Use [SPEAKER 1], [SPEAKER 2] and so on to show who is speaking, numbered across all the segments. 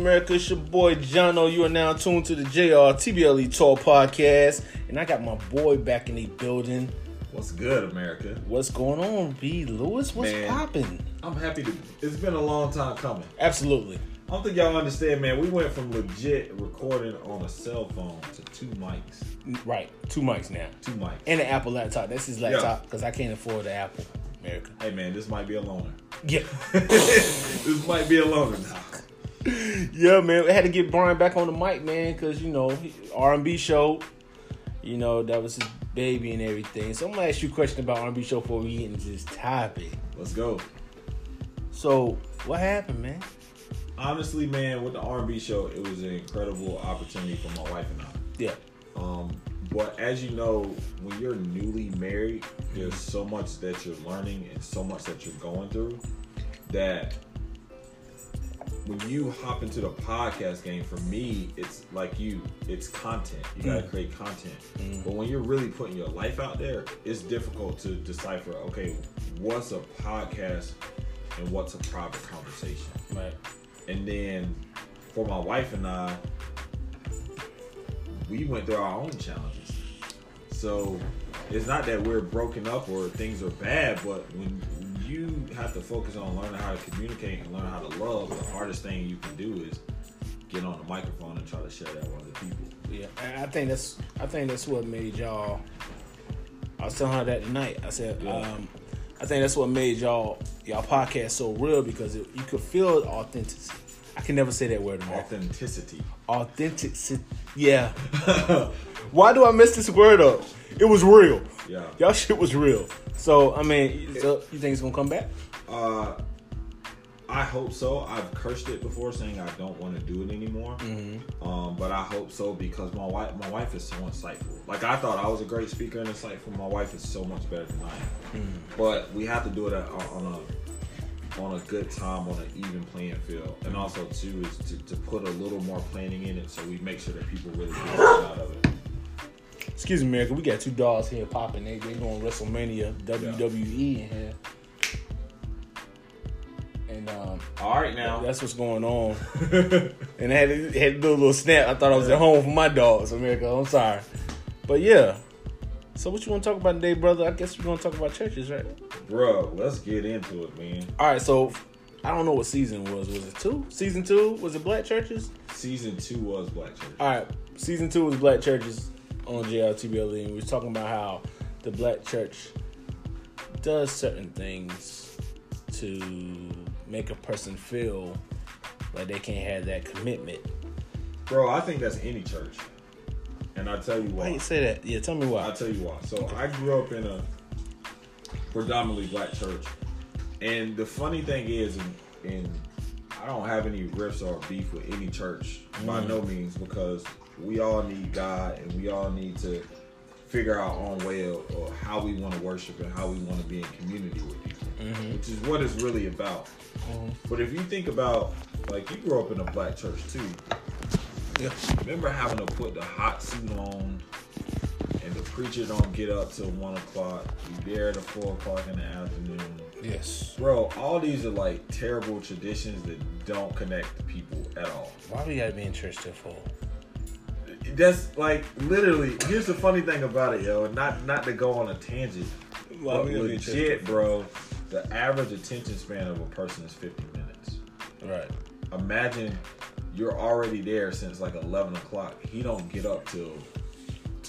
[SPEAKER 1] America? It's your boy Jono. You are now tuned to the JR TBLE Talk podcast, and I got my boy back in the building.
[SPEAKER 2] What's good, America?
[SPEAKER 1] What's going on, B. Lewis? What's
[SPEAKER 2] Man.
[SPEAKER 1] popping?
[SPEAKER 2] I'm happy to. It's been a long time coming.
[SPEAKER 1] Absolutely.
[SPEAKER 2] I don't think y'all understand, man. We went from legit recording on a cell phone to two mics.
[SPEAKER 1] Right, two mics now,
[SPEAKER 2] Two mics.
[SPEAKER 1] and an Apple laptop. That's his laptop because I can't afford the Apple. America.
[SPEAKER 2] hey, man, this might be a loner.
[SPEAKER 1] Yeah,
[SPEAKER 2] this might be a loner now.
[SPEAKER 1] Yeah, man. We had to get Brian back on the mic, man, because you know R and B show. You know that was his baby and everything. So I'm gonna ask you a question about R and B show before we get into this topic.
[SPEAKER 2] Let's go.
[SPEAKER 1] So what happened, man?
[SPEAKER 2] Honestly, man, with the R&B show, it was an incredible opportunity for my wife and I.
[SPEAKER 1] Yeah,
[SPEAKER 2] Um, but as you know, when you're newly married, there's so much that you're learning and so much that you're going through that when you hop into the podcast game, for me, it's like you, it's content. You gotta mm. create content. Mm. But when you're really putting your life out there, it's difficult to decipher, okay, what's a podcast and what's a private conversation.
[SPEAKER 1] right.
[SPEAKER 2] And then for my wife and I, we went through our own challenges. So it's not that we're broken up or things are bad, but when you have to focus on learning how to communicate and learn how to love, the hardest thing you can do is get on the microphone and try to share that with other people.
[SPEAKER 1] Yeah, I think that's I think that's what made y'all. I was telling her that tonight. I said,
[SPEAKER 2] Yeah.
[SPEAKER 1] um, I think that's what made y'all y'all podcast so real because it, you could feel authenticity. I can never say that word anymore.
[SPEAKER 2] Authenticity.
[SPEAKER 1] Authenticity. Yeah. Why do I mess this word up? It was real.
[SPEAKER 2] Yeah.
[SPEAKER 1] Y'all shit was real. So I mean, so you think it's gonna come back?
[SPEAKER 2] Uh, I hope so. I've cursed it before, saying I don't want to do it anymore. Um, but I hope so because my wife, my wife is so insightful. Like I thought I was a great speaker and insightful. My wife is so much better than I am. But we have to do it at, on a on a good time, on an even playing field, and also too is to, to put a little more planning in it, so we make sure that people really get out of it.
[SPEAKER 1] Excuse me, America. We got two dogs here popping. They they doing WrestleMania WWE in here. And um,
[SPEAKER 2] All right, now.
[SPEAKER 1] That's what's going on. and I had to, had to do a little snap. I thought I was at home for my dogs, America. I'm sorry. But yeah. So what you want to talk about today, brother? I guess we're going to talk about churches, right?
[SPEAKER 2] Bro, let's get into it, man.
[SPEAKER 1] All right, so I don't know what season was. Was it two? Season two? Was it Black Churches?
[SPEAKER 2] Season two was Black Church.
[SPEAKER 1] All right, season two was Black Churches on JLTBLE, and we were talking about how the Black Church does certain things to make a person feel like they can't have that commitment.
[SPEAKER 2] Bro, I think that's any church. And I'll tell you
[SPEAKER 1] Why you say that? Yeah, tell me why.
[SPEAKER 2] I'll tell you why. So I grew up in a predominantly black church. And the funny thing is, and, and I don't have any riffs or beef with any church by mm. no means because we all need God and we all need to figure our own way of, of how we want to worship and how we want to be in community with people, mm-hmm. which is what it's really about. Mm-hmm. But if you think about, like, you grew up in a black church too.
[SPEAKER 1] Yeah.
[SPEAKER 2] Remember having to put the hot suit on and the preacher don't get up till one o'clock. You there at four o'clock in the afternoon.
[SPEAKER 1] Yes.
[SPEAKER 2] Bro, all these are like terrible traditions that don't connect people at all.
[SPEAKER 1] Why we gotta be in church till four?
[SPEAKER 2] That's like literally. Here's the funny thing about it, yo. Not not to go on a tangent,
[SPEAKER 1] Why
[SPEAKER 2] but
[SPEAKER 1] we gotta be in church
[SPEAKER 2] legit, bro. The average attention span of a person is 50 minutes.
[SPEAKER 1] Right.
[SPEAKER 2] Imagine you're already there since like 11 o'clock. He don't get up till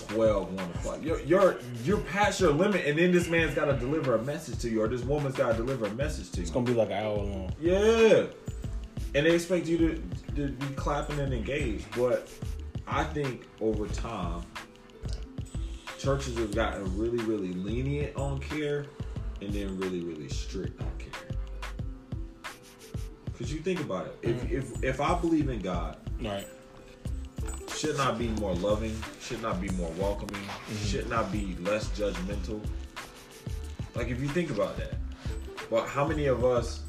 [SPEAKER 2] 12, 1 o'clock. You're, you're, you're past your limit, and then this man's got to deliver a message to you, or this woman's got to deliver a message to you.
[SPEAKER 1] It's gonna be like an hour long.
[SPEAKER 2] Yeah. And they expect you to, to be clapping and engaged. But I think over time, churches have gotten really, really lenient on care and then really, really strict on care. Because you think about it. If, mm. if, if I believe in God,
[SPEAKER 1] Right.
[SPEAKER 2] should not be more loving, should not be more welcoming, mm-hmm. should not be less judgmental. Like if you think about that. But how many of us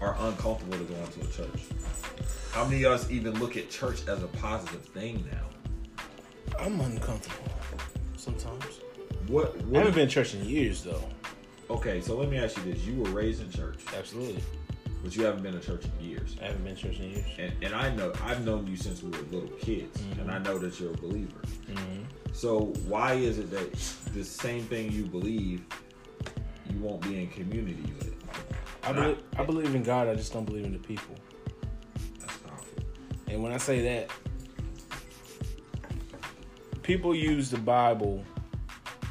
[SPEAKER 2] are uncomfortable to go into a church? How many of us even look at church as a positive thing now?
[SPEAKER 1] I'm uncomfortable sometimes.
[SPEAKER 2] What,
[SPEAKER 1] I haven't been in church in years though.
[SPEAKER 2] Okay, so let me ask you this. You were raised in church.
[SPEAKER 1] Absolutely.
[SPEAKER 2] but you haven't been to church in years.
[SPEAKER 1] I haven't been to church in years.
[SPEAKER 2] And, and I know I've known you since we were little kids, and I know that you're a believer.
[SPEAKER 1] Mm-hmm.
[SPEAKER 2] So why is it that the same thing you believe, you won't be in community with?
[SPEAKER 1] I believe, I believe in God. I just don't believe in the people. And when I say that, people use the Bible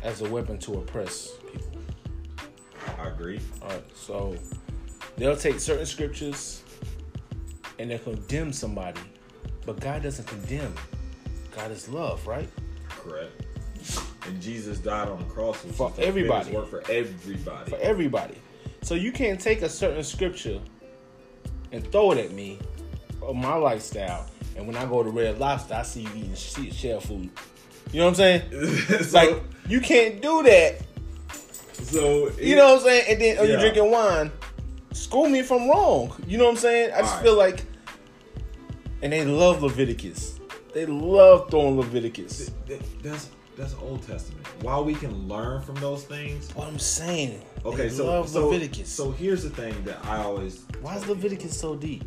[SPEAKER 1] as a weapon to oppress people.
[SPEAKER 2] I agree.
[SPEAKER 1] All right, so they'll take certain scriptures and they'll condemn somebody, but God doesn't condemn. God is love, right?
[SPEAKER 2] Correct. And Jesus died on the cross
[SPEAKER 1] For
[SPEAKER 2] is the finished
[SPEAKER 1] everybody.
[SPEAKER 2] Work for everybody.
[SPEAKER 1] For everybody. So you can't take a certain scripture and throw it at me my lifestyle. And when I go to Red Lobster, I see you eating shell food. You know what I'm saying?
[SPEAKER 2] so,
[SPEAKER 1] Like you can't do that.
[SPEAKER 2] so it-
[SPEAKER 1] You know what I'm saying? And then oh,
[SPEAKER 2] Yeah.
[SPEAKER 1] you're drinking wine. School me if I'm wrong. You know what I'm saying? I just
[SPEAKER 2] Alright.
[SPEAKER 1] feel like, and they love Leviticus. They love throwing Leviticus.
[SPEAKER 2] That's that's Old Testament. While we can learn from those things,
[SPEAKER 1] What I'm saying.
[SPEAKER 2] okay.
[SPEAKER 1] they
[SPEAKER 2] So
[SPEAKER 1] love
[SPEAKER 2] so,
[SPEAKER 1] Leviticus.
[SPEAKER 2] so here's the thing that I always
[SPEAKER 1] Why is
[SPEAKER 2] tell people.
[SPEAKER 1] Leviticus so deep?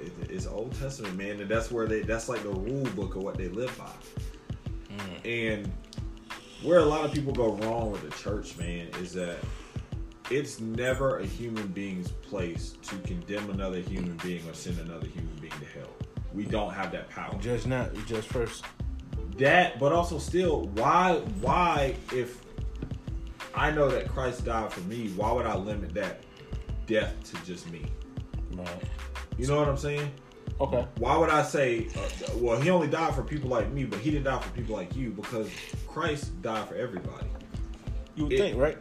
[SPEAKER 2] It- It's Old Testament, man, and that's where they that's like the rule book of what they live by.
[SPEAKER 1] Mm.
[SPEAKER 2] And where a lot of people go wrong with the church, man, is that it's never a human being's place to condemn another human being or send another human being to hell. We don't have that power.
[SPEAKER 1] Judge not, you judge first.
[SPEAKER 2] That, but also still, why why if I know that Christ died for me, why would I limit that death to just me?
[SPEAKER 1] Right.
[SPEAKER 2] You know what I'm saying?
[SPEAKER 1] Okay.
[SPEAKER 2] Why would I say, uh, well, he only died for people like me, but he didn't die for people like you because Christ died for everybody.
[SPEAKER 1] You would
[SPEAKER 2] It-
[SPEAKER 1] think, right?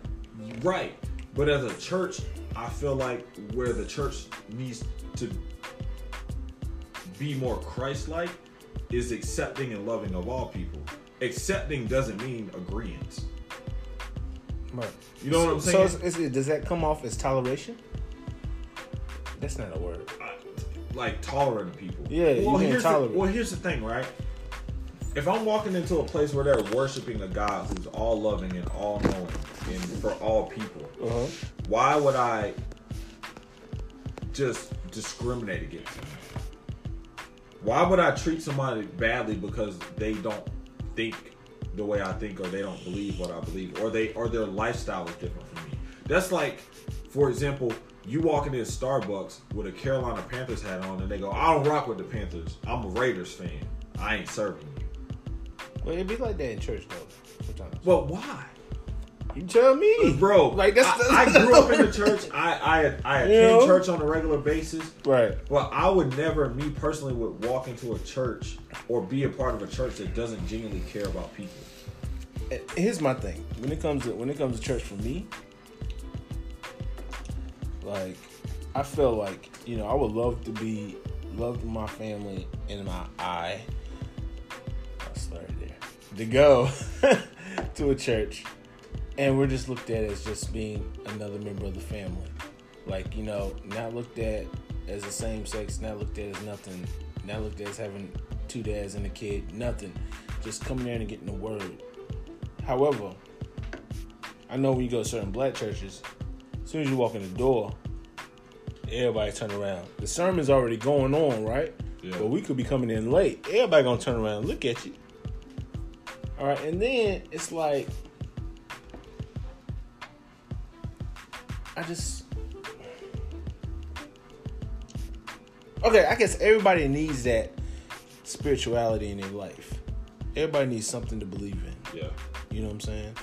[SPEAKER 2] Right. But as a church, I feel like where the church needs to be more Christ like is accepting and loving of all people. Accepting doesn't mean agreement.
[SPEAKER 1] Right.
[SPEAKER 2] You know what I'm
[SPEAKER 1] So,
[SPEAKER 2] saying?
[SPEAKER 1] so is, is, does that come off as toleration? That's not a word.
[SPEAKER 2] I- like tolerant of people.
[SPEAKER 1] Yeah, you being
[SPEAKER 2] here's. The, well, here's the thing, right? If I'm walking into a place where they're worshiping a God who's all loving and all knowing and for all people,
[SPEAKER 1] Uh-huh.
[SPEAKER 2] why would I just discriminate against them? Why would I treat somebody badly because they don't think the way I think or they don't believe what I believe or they or their lifestyle is different from me? That's like, for example, you walking in Starbucks with a Carolina Panthers hat on and they go, I don't rock with the Panthers. I'm a Raiders fan. I ain't serving you.
[SPEAKER 1] Well, it'd be like that in church, though, sometimes.
[SPEAKER 2] But why?
[SPEAKER 1] You tell me.
[SPEAKER 2] Uh, bro,
[SPEAKER 1] Like, that's-
[SPEAKER 2] I, I grew up in the church. I I, I attend
[SPEAKER 1] You know?
[SPEAKER 2] church on a regular basis.
[SPEAKER 1] Right.
[SPEAKER 2] Well, I would never, me personally, would walk into a church or be a part of a church that doesn't genuinely care about people.
[SPEAKER 1] Eh, here's my thing. When it comes to when it comes to church for me, like I feel like, you know, I would love to be loved my family in my eye. I started there. To go to a church and we're just looked at as just being another member of the family. Like, you know, not looked at as the same sex, not looked at as nothing, not looked at as having two dads and a kid, nothing. Just coming there and getting the word. However, I know when you go to certain black churches, as soon as you walk in the door, everybody turn around. The sermon's already going on, right?
[SPEAKER 2] Yeah.
[SPEAKER 1] But we could be coming in late. Everybody gonna turn around and look at you. All right, and then it's like, I just. Okay, I guess everybody needs that spirituality in their life. Everybody needs something to believe in.
[SPEAKER 2] Yeah.
[SPEAKER 1] You know what I'm saying?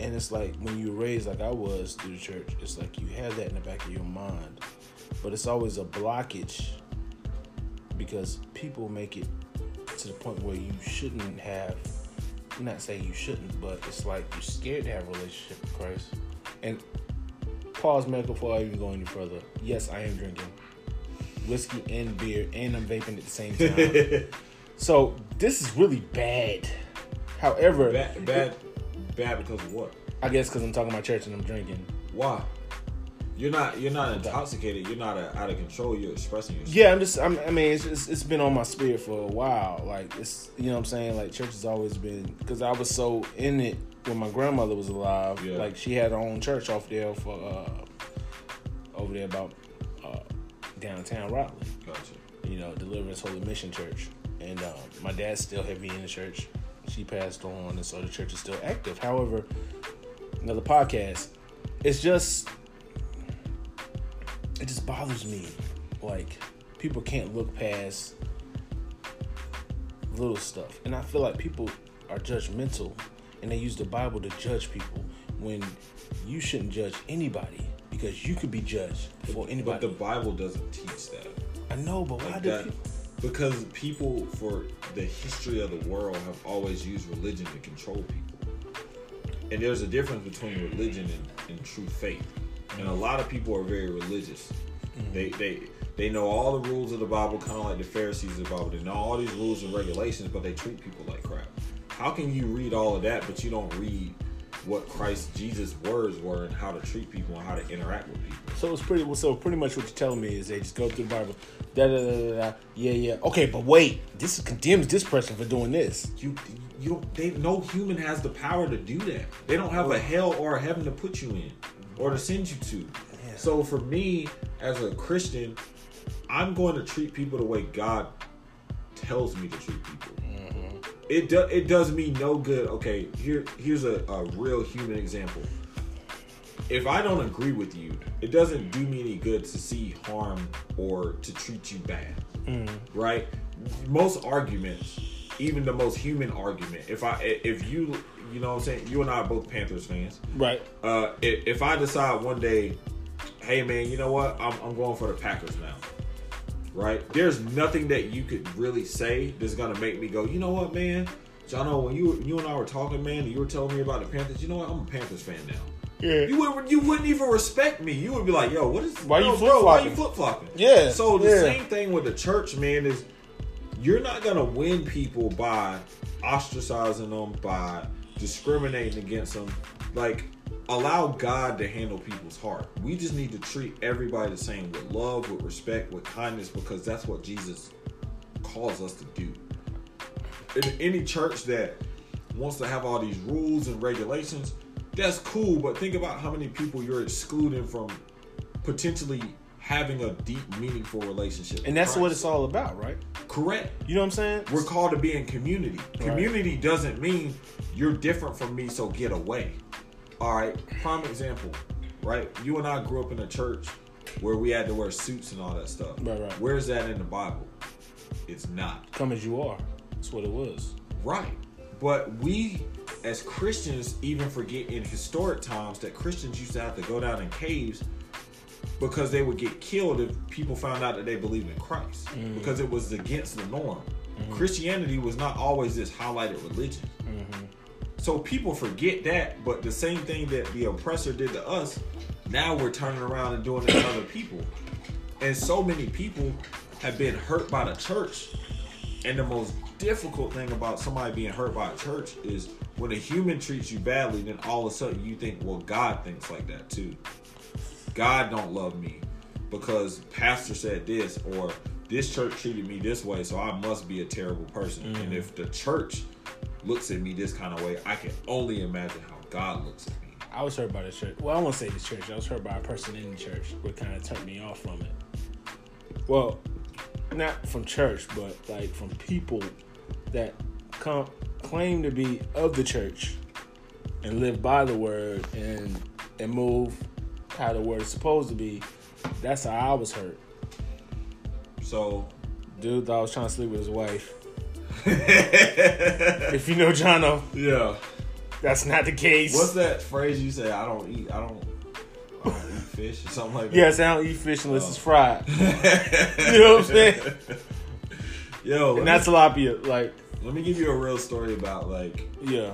[SPEAKER 1] And it's like when you raised like I was through the church, it's like you have that in the back of your mind. But it's always a blockage because people make it to the point where you shouldn't have. Not saying you shouldn't, but it's like you're scared to have a relationship with Christ. And pause medical before I even go any further. Yes, I am drinking whiskey and beer and I'm vaping at the same time. so this is really bad. However,
[SPEAKER 2] bad, bad, bad because of what?
[SPEAKER 1] I guess because I'm talking about church and I'm drinking.
[SPEAKER 2] Why? You're not. You're not intoxicated. You're not uh, out of control. You're expressing yourself.
[SPEAKER 1] Yeah, I'm just. I'm, I mean, it's, just, it's been on my spirit for a while. Like it's, you know, what I'm saying. Like church has always been because I was so in it when my grandmother was alive.
[SPEAKER 2] Yeah.
[SPEAKER 1] Like she had her own church off there for uh, over there about uh, downtown Raleigh.
[SPEAKER 2] Gotcha.
[SPEAKER 1] You know, Deliverance Holy Mission Church, and um, my dad's still heavy in the church. She passed on, and so the church is still active. However, another podcast. It's just, it just bothers me. Like people can't look past little stuff, and I feel like people are judgmental, and they use the Bible to judge people when you shouldn't judge anybody because you could be judged before
[SPEAKER 2] But the Bible doesn't teach that.
[SPEAKER 1] I know, but why
[SPEAKER 2] Like
[SPEAKER 1] do
[SPEAKER 2] that
[SPEAKER 1] people?
[SPEAKER 2] Because people for the history of the world have always used religion to control people. And there's a difference between religion and, and true faith. And a lot of people are very religious. Mm-hmm. They they they know all the rules of the Bible, kind of like the Pharisees of the Bible. They know all these rules and regulations, but they treat people like crap. How can you read all of that, but you don't read what Christ Jesus' words were and how to treat people and how to interact with people?
[SPEAKER 1] So it's pretty. So pretty much what you're telling me is they just go through the Bible. Da da da da. da. Yeah, yeah. Okay, but wait. This condemns this person for doing this.
[SPEAKER 2] You you they no human has the power to do that. They don't have a hell or a heaven to put you in or to send you to. So for me as a Christian, I'm going to treat people the way God tells me to treat people. It do, it does me no good. Okay, here here's a, a real human example. If I don't agree with you, it doesn't do me any good to see harm or to treat you bad right? Most arguments, even the most human argument, if I if you you know what I'm saying, you and I are both Panthers fans.
[SPEAKER 1] Right.
[SPEAKER 2] Uh, if, if I decide one day, hey man, you know what, I'm, I'm going for the Packers now. Right? There's nothing that you could really say that's gonna make me go, you know what, man. i know when you you and I were talking, man, and you were telling me about the Panthers, you know what, I'm a Panthers fan now.
[SPEAKER 1] Yeah.
[SPEAKER 2] You would you wouldn't even respect me. You would be like, "Yo, what is?
[SPEAKER 1] Why
[SPEAKER 2] yo,
[SPEAKER 1] you
[SPEAKER 2] bro, Why you
[SPEAKER 1] flip-flopping?
[SPEAKER 2] flip flopping?"
[SPEAKER 1] Yeah,
[SPEAKER 2] So the
[SPEAKER 1] yeah.
[SPEAKER 2] same thing with the church, man, is you're not gonna win people by ostracizing them, by discriminating against them. Like, allow God to handle people's heart. We just need to treat everybody the same with love, with respect, with kindness, because that's what Jesus calls us to do. In any church that wants to have all these rules and regulations, that's cool, but think about how many people you're excluding from potentially having a deep, meaningful relationship.
[SPEAKER 1] And that's what it's all about, right?
[SPEAKER 2] correct.
[SPEAKER 1] You know what I'm saying?
[SPEAKER 2] We're called to be in community. Community doesn't mean you're different from me, so get away. All right, prime example, right? You and I grew up in a church where we had to wear suits and all that stuff.
[SPEAKER 1] Right, right.
[SPEAKER 2] Where's that in the Bible? It's not.
[SPEAKER 1] Come as you are. That's what it was.
[SPEAKER 2] Right. But we, as Christians, even forget in historic times that Christians used to have to go down in caves because they would get killed if people found out that they believed in Christ mm. because it was against the norm. Mm-hmm. Christianity was not always this highlighted religion. Mm-hmm. So people forget that, but the same thing that the oppressor did to us, now we're turning around and doing it to other people. And so many people have been hurt by the church. And the most difficult thing about somebody being hurt by a church is when a human treats you badly, then all of a sudden you think, well, God thinks like that too. God don't love me because pastor said this or this church treated me this way, so I must be a terrible person. And mm. if the church looks at me this kind of way, I can only imagine how God looks at me.
[SPEAKER 1] I was hurt by the church. Well, I won't say the church. I was hurt by a person in the church, what kind of turned me off from it. Well, not from church, but like from people that come claim to be of the church and live by the word and and move how the word is supposed to be. That's how I was hurt.
[SPEAKER 2] So
[SPEAKER 1] Dude I was trying to sleep with his wife. if you know Jono,
[SPEAKER 2] yeah.
[SPEAKER 1] that's not the case.
[SPEAKER 2] What's that phrase you say? I don't eat. I don't. I don't eat fish or something like that.
[SPEAKER 1] Yes, I don't eat fish unless
[SPEAKER 2] Oh.
[SPEAKER 1] it's fried. you know what I'm saying?
[SPEAKER 2] Yo,
[SPEAKER 1] And
[SPEAKER 2] me,
[SPEAKER 1] that's tilapia. Like,
[SPEAKER 2] let me give you a real story about like
[SPEAKER 1] yeah.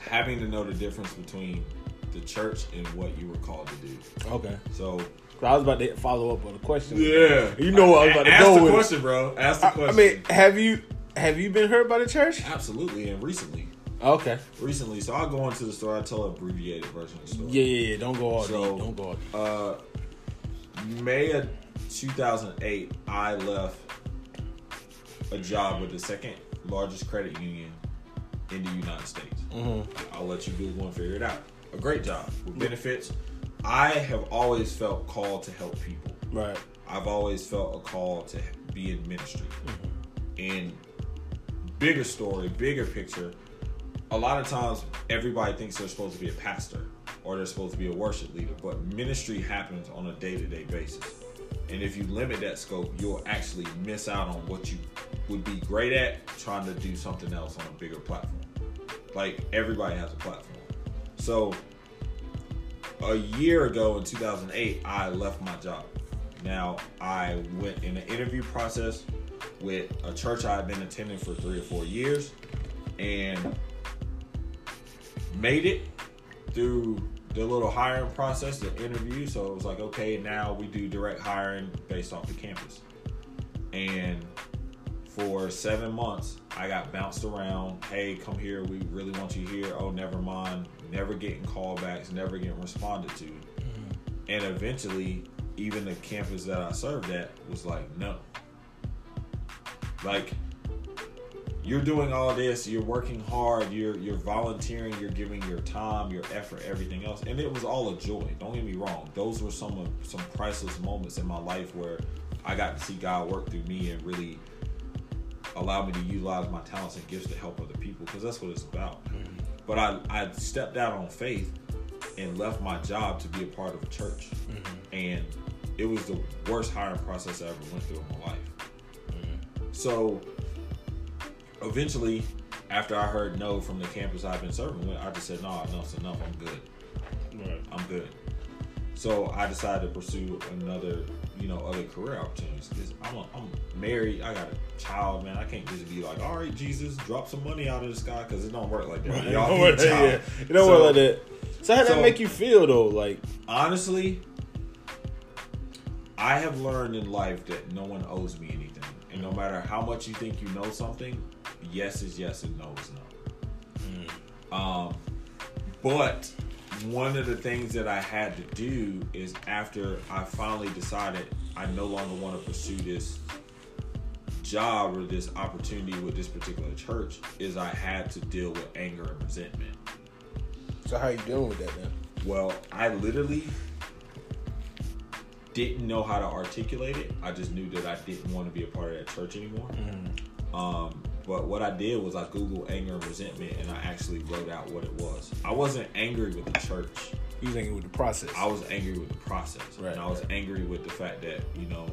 [SPEAKER 2] having to know the difference between the church and what you were called to do.
[SPEAKER 1] Okay.
[SPEAKER 2] So
[SPEAKER 1] I was about to follow up on the question.
[SPEAKER 2] yeah,
[SPEAKER 1] You know what I was about to
[SPEAKER 2] Ask
[SPEAKER 1] go
[SPEAKER 2] the
[SPEAKER 1] with.
[SPEAKER 2] question, bro. Ask the
[SPEAKER 1] I,
[SPEAKER 2] question.
[SPEAKER 1] I mean, have you have you been hurt by the church?
[SPEAKER 2] absolutely. And recently,
[SPEAKER 1] Okay.
[SPEAKER 2] recently, so I'll go into the story. I tell an abbreviated version of the story.
[SPEAKER 1] Yeah, yeah, yeah. Don't go all
[SPEAKER 2] So-
[SPEAKER 1] deep. Don't go all deep.
[SPEAKER 2] Uh, May of 2008, I left a job with the second largest credit union in the United States.
[SPEAKER 1] Mm-hmm.
[SPEAKER 2] I'll let you Google and figure it out. A great job with benefits. I have always felt called to help people.
[SPEAKER 1] Right.
[SPEAKER 2] I've always felt a call to be in ministry. Mm-hmm. And bigger story, bigger picture, a lot of times everybody thinks they're supposed to be a pastor or they're supposed to be a worship leader, but ministry happens on a day to day basis. And if you limit that scope, you'll actually miss out on what you would be great at trying to do something else on a bigger platform. Like everybody has a platform. So a year ago in 2008, I left my job. Now, I went in an interview process with a church I had been attending for three or four years and made it through the little hiring process, the interview. So it was like, okay, now we do direct hiring based off the campus. And for seven months, I got bounced around. Hey, come here. We really want you here. Oh, never mind. Never getting callbacks, never getting responded to. Mm-hmm. And eventually, even the campus that I served at was like, no. Like, you're doing all this, you're working hard, you're you're volunteering, you're giving your time, your effort, everything else, and it was all a joy. Don't get me wrong; those were some of some priceless moments in my life where I got to see God work through me and really allow me to utilize my talents and gifts to help other people because that's what it's about. But I I stepped out on faith and left my job to be a part of a church, mm-hmm. and it was the worst hiring process I ever went through in my life. Mm-hmm. So eventually, after I heard no from the campus I've been serving with, I just said, no, enough's enough. I'm good.
[SPEAKER 1] Right.
[SPEAKER 2] I'm good. So I decided to pursue another, you know, other career opportunities. Cause I'm, a, I'm married. I got a child, man. I can't just be like, all right, Jesus, drop some money out of the sky, because it don't work like that. Y'all
[SPEAKER 1] don't
[SPEAKER 2] need
[SPEAKER 1] work like that. It don't
[SPEAKER 2] So,
[SPEAKER 1] work like that. So how
[SPEAKER 2] so-
[SPEAKER 1] that make you feel though? Like,
[SPEAKER 2] Honestly, I have learned in life that no one owes me anything. And no matter how much you think you know something, yes is yes and no is no. Um, but one of the things that I had to do is after I finally decided I no longer want to pursue this job or this opportunity with this particular church, is I had to deal with anger and resentment.
[SPEAKER 1] so how are you dealing with that then?
[SPEAKER 2] Well, I literally didn't know how to articulate it. I just knew that I didn't want to be a part of that church anymore. Um, but what I did was I googled anger and resentment, and I actually wrote out what it was. I wasn't angry with the church.
[SPEAKER 1] You was angry with the process.
[SPEAKER 2] I was angry with the process,
[SPEAKER 1] Right,
[SPEAKER 2] and I was
[SPEAKER 1] right.
[SPEAKER 2] angry with the fact that you know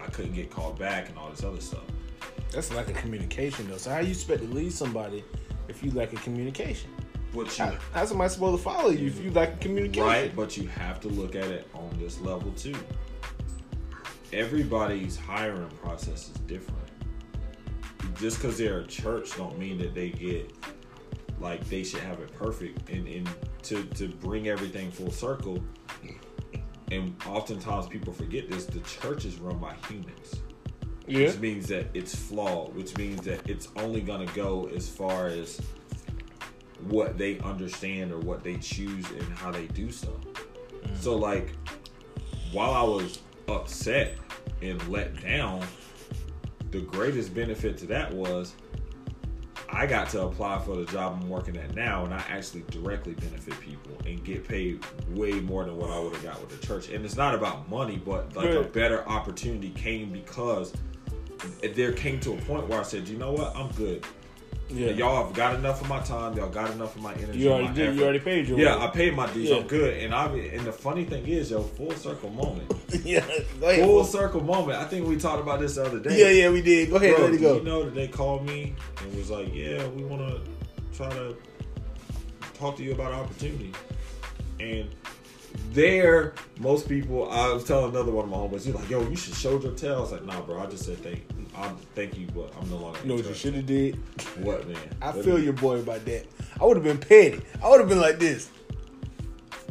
[SPEAKER 2] I couldn't get called back and all this other stuff.
[SPEAKER 1] That's like a communication though. So how you expect to lead somebody if you lack a communication?
[SPEAKER 2] What you
[SPEAKER 1] How, how's somebody supposed to follow you if you lack communication?
[SPEAKER 2] Right, but you have to look at it on this level too. Everybody's hiring process is different. Just because they're a church don't mean that they get like they should have it perfect. And, and to to bring everything full circle, and oftentimes people forget this: the church is run by humans
[SPEAKER 1] Yeah.
[SPEAKER 2] which means that it's flawed, which means that it's only gonna go as far as what they understand or what they choose and how they do stuff. So mm. like while I was upset and let down, the greatest benefit to that was I got to apply for the job I'm working at now, and I actually directly benefit people and get paid way more than what I would have got with the church. And it's not about money, but like a better opportunity came because there came to a point where I said, you know what, I'm good.
[SPEAKER 1] Yeah.
[SPEAKER 2] Y'all have got enough of my time. Y'all got enough of my energy.
[SPEAKER 1] You already did.
[SPEAKER 2] effort.
[SPEAKER 1] You already paid your
[SPEAKER 2] Yeah,
[SPEAKER 1] way.
[SPEAKER 2] I paid my dues.
[SPEAKER 1] Yeah.
[SPEAKER 2] I'm good. And I and the funny thing is, yo, full circle moment.
[SPEAKER 1] yeah. Ahead.
[SPEAKER 2] Full circle moment. I think we talked about this the other day.
[SPEAKER 1] yeah, yeah, we did. Go ahead,
[SPEAKER 2] Bro,
[SPEAKER 1] let it go.
[SPEAKER 2] you know that they called me and was like, "Yeah, we want to try to talk to you about opportunity." And there, most people. I was telling another one of my homies, he's like, "Yo, you should show your tail." I was like, "Nah, bro. I just said thank, I thank you, but I'm no longer."
[SPEAKER 1] you know what you should have did?
[SPEAKER 2] What man?
[SPEAKER 1] I
[SPEAKER 2] What
[SPEAKER 1] feel your boy about that. I would have been petty. I would have been like this.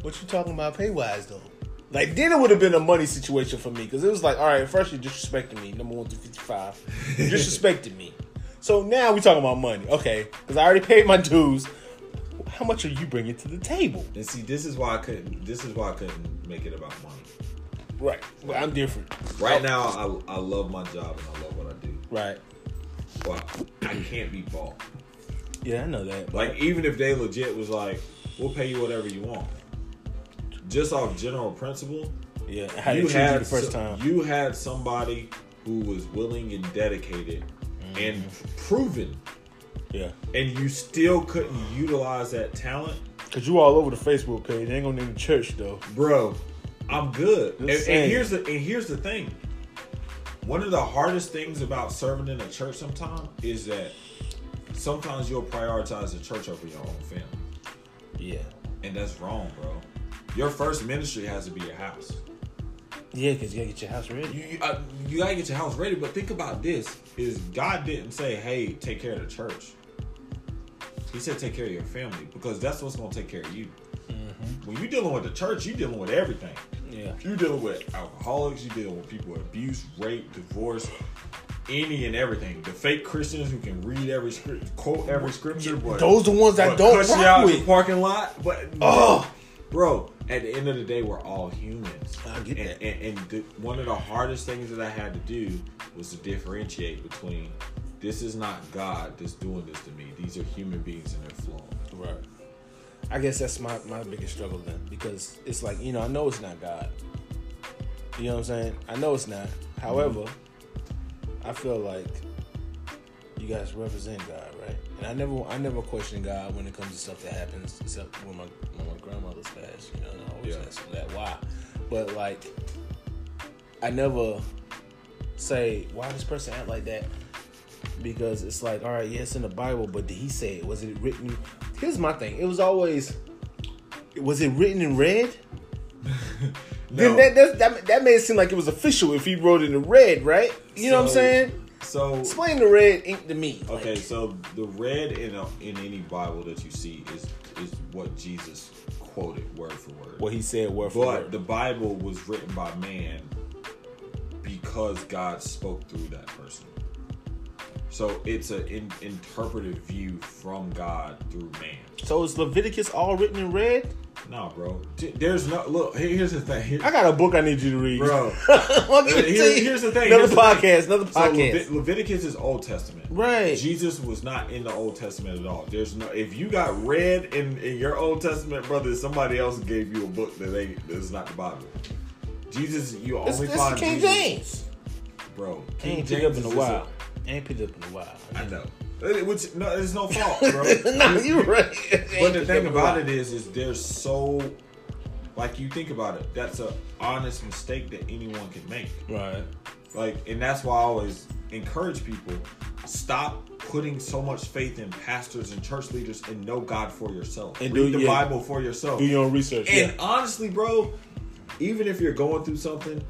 [SPEAKER 1] What you talking about pay wise though? Like then it would have been a money situation for me because it was like, all right, first you disrespecting me, number one through fifty five, you disrespected me. So now we talking about money, okay? Because I already paid my dues. How much are you bringing to the table?
[SPEAKER 2] And see, this is why I couldn't. This is why I couldn't make it about money.
[SPEAKER 1] Right. But I'm different.
[SPEAKER 2] Right now, I, I love my job and I love what I do.
[SPEAKER 1] Right.
[SPEAKER 2] But I can't be bought.
[SPEAKER 1] Yeah, I know that.
[SPEAKER 2] Like even if they legit was like, we'll pay you whatever you want. Just off general principle,
[SPEAKER 1] Yeah, how
[SPEAKER 2] you had
[SPEAKER 1] you the first
[SPEAKER 2] so-
[SPEAKER 1] time.
[SPEAKER 2] You had somebody who was willing and dedicated and mm-hmm. proven,
[SPEAKER 1] yeah,
[SPEAKER 2] and you still couldn't utilize that talent,
[SPEAKER 1] cause you all over the Facebook page. They ain't gonna name the church though.
[SPEAKER 2] bro. I'm good. And, and here's the and here's the thing. One of the hardest things about serving in a church sometimes is that sometimes you'll prioritize the church over your own family.
[SPEAKER 1] Yeah,
[SPEAKER 2] And that's wrong, bro. Your first ministry has to be your house.
[SPEAKER 1] yeah, cause you gotta get your house ready.
[SPEAKER 2] You you, uh, you gotta get your house ready, but think about this: is God didn't say, "Hey, take care of the church." He said, "Take care of your family," because that's what's gonna take care of you. When you're dealing with the church, you're dealing with everything.
[SPEAKER 1] Yeah,
[SPEAKER 2] You're dealing with alcoholics. You're dealing with people with abuse, rape, divorce, any and everything. The fake Christians who can read every script, quote every scripture, but
[SPEAKER 1] those the ones
[SPEAKER 2] that
[SPEAKER 1] don't
[SPEAKER 2] cuss you
[SPEAKER 1] rock
[SPEAKER 2] out in the parking lot. But
[SPEAKER 1] Oh.
[SPEAKER 2] bro, at the end of the day, we're all humans.
[SPEAKER 1] I get
[SPEAKER 2] and,
[SPEAKER 1] that.
[SPEAKER 2] And, and the, one of the hardest things that I had to do was to differentiate between this is not God that's doing this to me. These are human beings and they're flawed.
[SPEAKER 1] Right. I guess that's my, my biggest struggle then because it's like, you know, I know it's not God. You know what I'm saying? I know it's not. However, I feel like you guys represent God, right? And I never I never question God when it comes to stuff that happens, except when my when my grandmother's passed, you know, and I always
[SPEAKER 2] Yeah.
[SPEAKER 1] ask that why. But like I never say why this person act like that because it's like, all right, yeah, in the Bible, but did he say it? Was it written? Here's my thing. It was always, was it written in red? Then that, that that that made it seem like it was official if he wrote it in red, right? You know what I'm saying?
[SPEAKER 2] So
[SPEAKER 1] Explain the red ink to me. Like,
[SPEAKER 2] Okay, so the red in a, in any Bible that you see is is what Jesus quoted word for word.
[SPEAKER 1] what he said word for word.
[SPEAKER 2] but the Bible was written by man because God spoke through that person. So it's an in, interpretive view from God through man.
[SPEAKER 1] so is Leviticus all written in red?
[SPEAKER 2] No, bro. There's no look. Here's the thing, Here-
[SPEAKER 1] I got a book I need you to read,
[SPEAKER 2] bro.
[SPEAKER 1] Uh,
[SPEAKER 2] here- here's the thing,
[SPEAKER 1] Another
[SPEAKER 2] here's the thing.
[SPEAKER 1] podcast. Another
[SPEAKER 2] So
[SPEAKER 1] podcast.
[SPEAKER 2] Levit- Leviticus is Old Testament.
[SPEAKER 1] Right.
[SPEAKER 2] Jesus was not in the Old Testament at all. There's no. If you got read in, in your Old Testament, brother, somebody else gave you a book that ain't. That's not the Bible. Jesus, you only
[SPEAKER 1] this
[SPEAKER 2] find
[SPEAKER 1] is King
[SPEAKER 2] Jesus-
[SPEAKER 1] James.
[SPEAKER 2] bro. King James
[SPEAKER 1] up in a while. I ain't picked up in a while.
[SPEAKER 2] I know. It- Which no, it's no fault, bro.
[SPEAKER 1] no, you're right.
[SPEAKER 2] But the thing about it is, is there's so, like you think about it, that's a honest mistake that anyone can make.
[SPEAKER 1] right.
[SPEAKER 2] Like, and that's why I always encourage people: stop putting so much faith in pastors and church leaders, and know God for yourself.
[SPEAKER 1] And
[SPEAKER 2] Read
[SPEAKER 1] do-
[SPEAKER 2] the
[SPEAKER 1] yeah.
[SPEAKER 2] Bible for yourself.
[SPEAKER 1] Do your own research.
[SPEAKER 2] And
[SPEAKER 1] yeah.
[SPEAKER 2] honestly, bro, even if you're going through something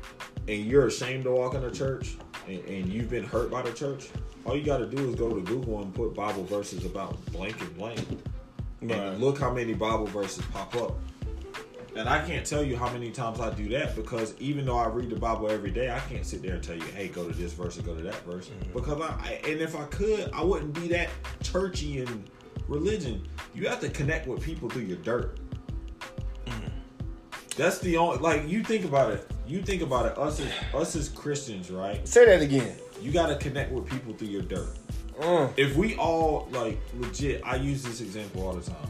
[SPEAKER 2] and you're ashamed to walk in a church and, and you've been hurt by the church, all you got to do is go to Google and put Bible verses about blank and blank.
[SPEAKER 1] Right.
[SPEAKER 2] And look how many Bible verses pop up. And I can't tell you how many times I do that because even though I read the Bible every day, I can't sit there and tell you, hey, go to this verse or go to that verse.
[SPEAKER 1] Mm-hmm.
[SPEAKER 2] Because I, I, and if I could, I wouldn't be that churchy in religion. You have to connect with people through your dirt. That's the only like you think about it. You think about it. Us as us as Christians, right?
[SPEAKER 1] Say that again.
[SPEAKER 2] You got to connect with people through your dirt.
[SPEAKER 1] Mm.
[SPEAKER 2] If we all like legit, I use this example all the time.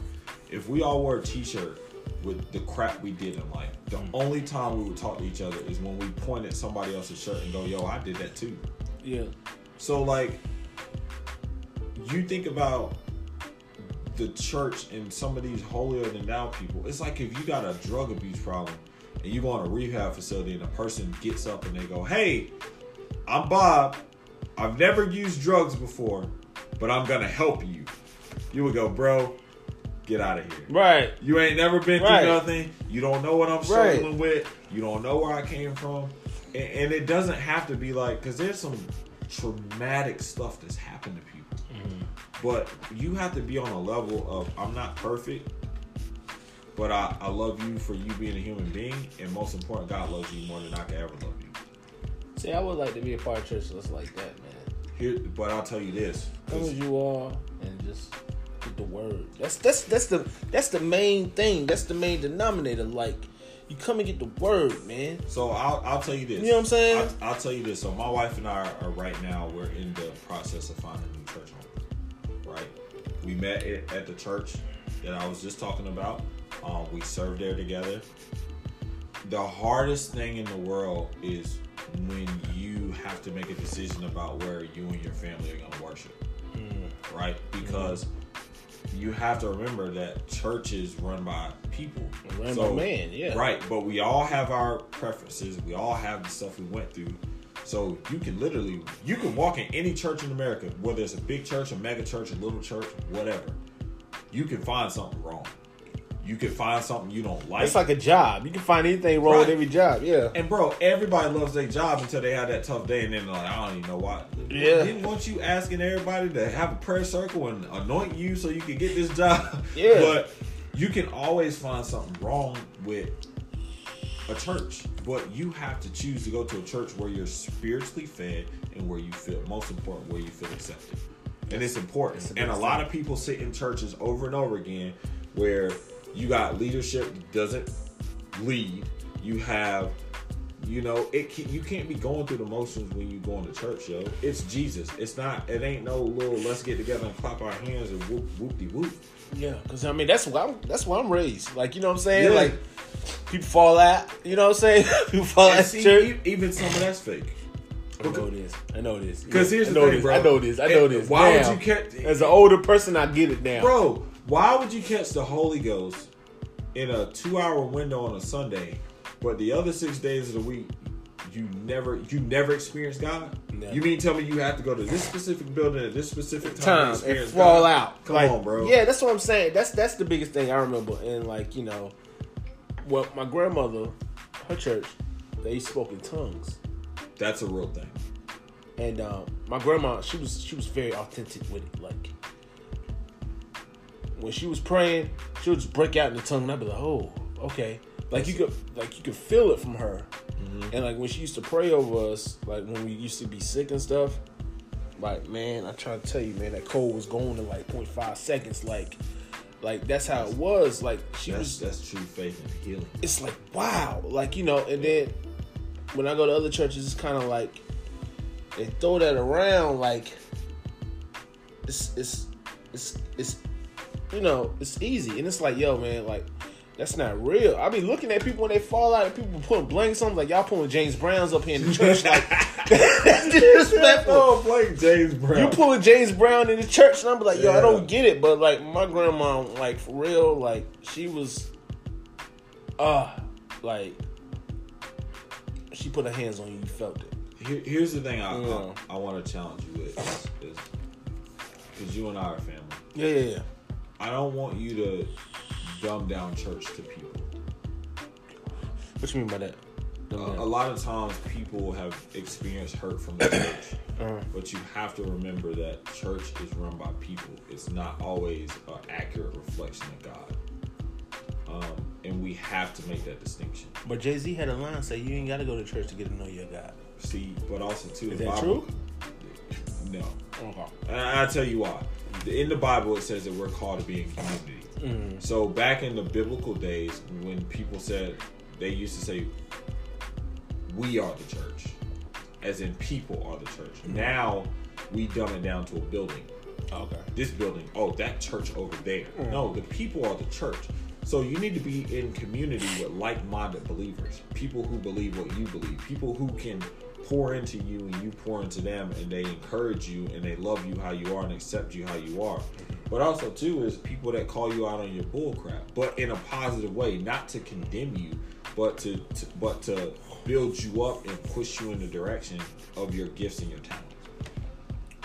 [SPEAKER 2] If we all wore a T-shirt with the crap we did in life, the only time we would talk to each other is when we point at somebody else's shirt and go, "Yo, I did that too."
[SPEAKER 1] Yeah.
[SPEAKER 2] So like, you think about the church and some of these holier than thou people. It's like if you got a drug abuse problem and you go on a rehab facility and a person gets up and they go, "Hey, I'm Bob. I've never used drugs before, but I'm gonna help you." You would go, "Bro, get out of here."
[SPEAKER 1] Right.
[SPEAKER 2] You ain't never been
[SPEAKER 1] Right.
[SPEAKER 2] through nothing. You don't know what I'm
[SPEAKER 1] Right.
[SPEAKER 2] struggling with. You don't know where I came from. And, and it doesn't have to be like, because there's some traumatic stuff that's happened to people. Mm-hmm. But you have to be on a level of, I'm not perfect, but I, I love you for you being a human being. And most important, God loves you more than I could ever love you.
[SPEAKER 1] See, I would like to be a part of church that's like that, man.
[SPEAKER 2] Here, but I'll tell you this.
[SPEAKER 1] Come as you are and just get the word. That's that's that's the that's the main thing. That's the main denominator. Like you come and get the word, man.
[SPEAKER 2] So I'll, I'll tell you this.
[SPEAKER 1] You know what I'm saying?
[SPEAKER 2] I'll, I'll tell you this. So my wife and I are, right now. We're in the process of finding a new church home. Right. We met at, at the church that I was just talking about. Um, we served there together. the hardest thing in the world is when you have to make a decision about where you and your family are going to worship.
[SPEAKER 1] Mm.
[SPEAKER 2] Right? Because you have to remember that church is run by people.
[SPEAKER 1] Run by man, yeah.
[SPEAKER 2] Right, but we all have our preferences. We all have the stuff we went through. So you can literally you can walk in any church in America, whether it's a big church, a mega church, a little church, whatever. You can find something wrong. You can find something you don't like.
[SPEAKER 1] It's like a job. You can find anything wrong with every job. Yeah.
[SPEAKER 2] And bro, everybody loves their job until they have that tough day, and then they're like, I don't even know why.
[SPEAKER 1] Yeah.
[SPEAKER 2] Didn't want you asking everybody to have a prayer circle and anoint you so you can get this job.
[SPEAKER 1] Yeah.
[SPEAKER 2] But you can always find something wrong with a church, but you have to choose to go to a church where you're spiritually fed and where you feel most important, where you feel accepted. And it's important.
[SPEAKER 1] That's
[SPEAKER 2] and a lot of people sit in churches over and over again where you got leadership doesn't lead. You have, you know, it can, you can't be going through the motions when you going to church, yo. It's Jesus. It's not. It ain't no little. Let's get together and clap our hands and whoop whoop de whoop.
[SPEAKER 1] Yeah, because I mean that's why I'm that's why I'm raised. Like you know what I'm saying?
[SPEAKER 2] Yeah.
[SPEAKER 1] Like people fall out. You know what I'm saying? people fall
[SPEAKER 2] And
[SPEAKER 1] out
[SPEAKER 2] see,
[SPEAKER 1] church.
[SPEAKER 2] even some of that's fake.
[SPEAKER 1] I know this. I know this.
[SPEAKER 2] Because
[SPEAKER 1] Yeah,
[SPEAKER 2] here's
[SPEAKER 1] I
[SPEAKER 2] the
[SPEAKER 1] know
[SPEAKER 2] thing,
[SPEAKER 1] this.
[SPEAKER 2] bro.
[SPEAKER 1] I know this. I know
[SPEAKER 2] And
[SPEAKER 1] this.
[SPEAKER 2] Why
[SPEAKER 1] now.
[SPEAKER 2] would you catch?
[SPEAKER 1] As an older person, I get it now.
[SPEAKER 2] bro? Why would you catch the Holy Ghost in a two-hour window on a Sunday, but the other six days of the week you never you never experience God?
[SPEAKER 1] Never.
[SPEAKER 2] You mean tell me you have to go to this specific building at this specific time, to
[SPEAKER 1] time and
[SPEAKER 2] experience
[SPEAKER 1] fall
[SPEAKER 2] God?
[SPEAKER 1] out.
[SPEAKER 2] Come
[SPEAKER 1] Like,
[SPEAKER 2] on, bro.
[SPEAKER 1] Yeah, that's what I'm saying. That's that's the biggest thing I remember. And like you know, well, my grandmother, her church, they spoke in tongues.
[SPEAKER 2] that's a real thing.
[SPEAKER 1] And um, my grandma, she was she was very authentic with it. Like when she was praying, she would just break out in the tongue, and I'd be like, "Oh, okay." Like you could like you could feel it from her. Mm-hmm. And like when she used to pray over us, like when we used to be sick and stuff, like man, I try to tell you, man, that cold was going in like 0.5 seconds. Like, like that's how it was. Like she
[SPEAKER 2] That's
[SPEAKER 1] was
[SPEAKER 2] that's true faith and healing.
[SPEAKER 1] it's like wow, like you know. And then when I go to other churches, it's kind of like they throw that around, like it's it's it's it's you know it's easy, and it's like yo man, like that's not real. I be looking at people when they fall out, and people putting blanks on, like y'all pulling James Browns up here in the church, like that's disrespectful.
[SPEAKER 2] Oh, Blake James Brown.
[SPEAKER 1] You pulling James Brown in the church, and I'm like, yo, I don't get it. But like my grandma, like for real, like she was, uh, like she put her hands on you, you felt it.
[SPEAKER 2] Here, here's the thing I,
[SPEAKER 1] Yeah.
[SPEAKER 2] I, I want to challenge you with is because you and I are family.
[SPEAKER 1] Yeah, yeah, yeah.
[SPEAKER 2] I don't want you to dumb down church to people.
[SPEAKER 1] What you mean by that?
[SPEAKER 2] A, a lot of times people have experienced hurt from the church,
[SPEAKER 1] Uh-huh.
[SPEAKER 2] but you have to remember that church is run by people. It's not always an accurate reflection of God. Um, and we have to make that distinction.
[SPEAKER 1] But Jay Z had a line say you ain't got to go to church to get to know your God.
[SPEAKER 2] See, but also too,
[SPEAKER 1] Is
[SPEAKER 2] the
[SPEAKER 1] that
[SPEAKER 2] Bible-
[SPEAKER 1] true?
[SPEAKER 2] No,
[SPEAKER 1] Okay.
[SPEAKER 2] And I- I'll tell you why. In the Bible, it says that we're called to be in community.
[SPEAKER 1] Mm.
[SPEAKER 2] So back in the biblical days, when people said they used to say, "We are the church," as in people are the church. Now we dumb it down to a building.
[SPEAKER 1] Okay.
[SPEAKER 2] This building, oh, that church over there. No, the people are the church. So you need to be in community with like-minded believers, people who believe what you believe, people who can pour into you and you pour into them, and they encourage you and they love you how you are and accept you how you are. But also too is people that call you out on your bull crap, but in a positive way, not to condemn you, but to, to but to build you up and push you in the direction of your gifts and your talents.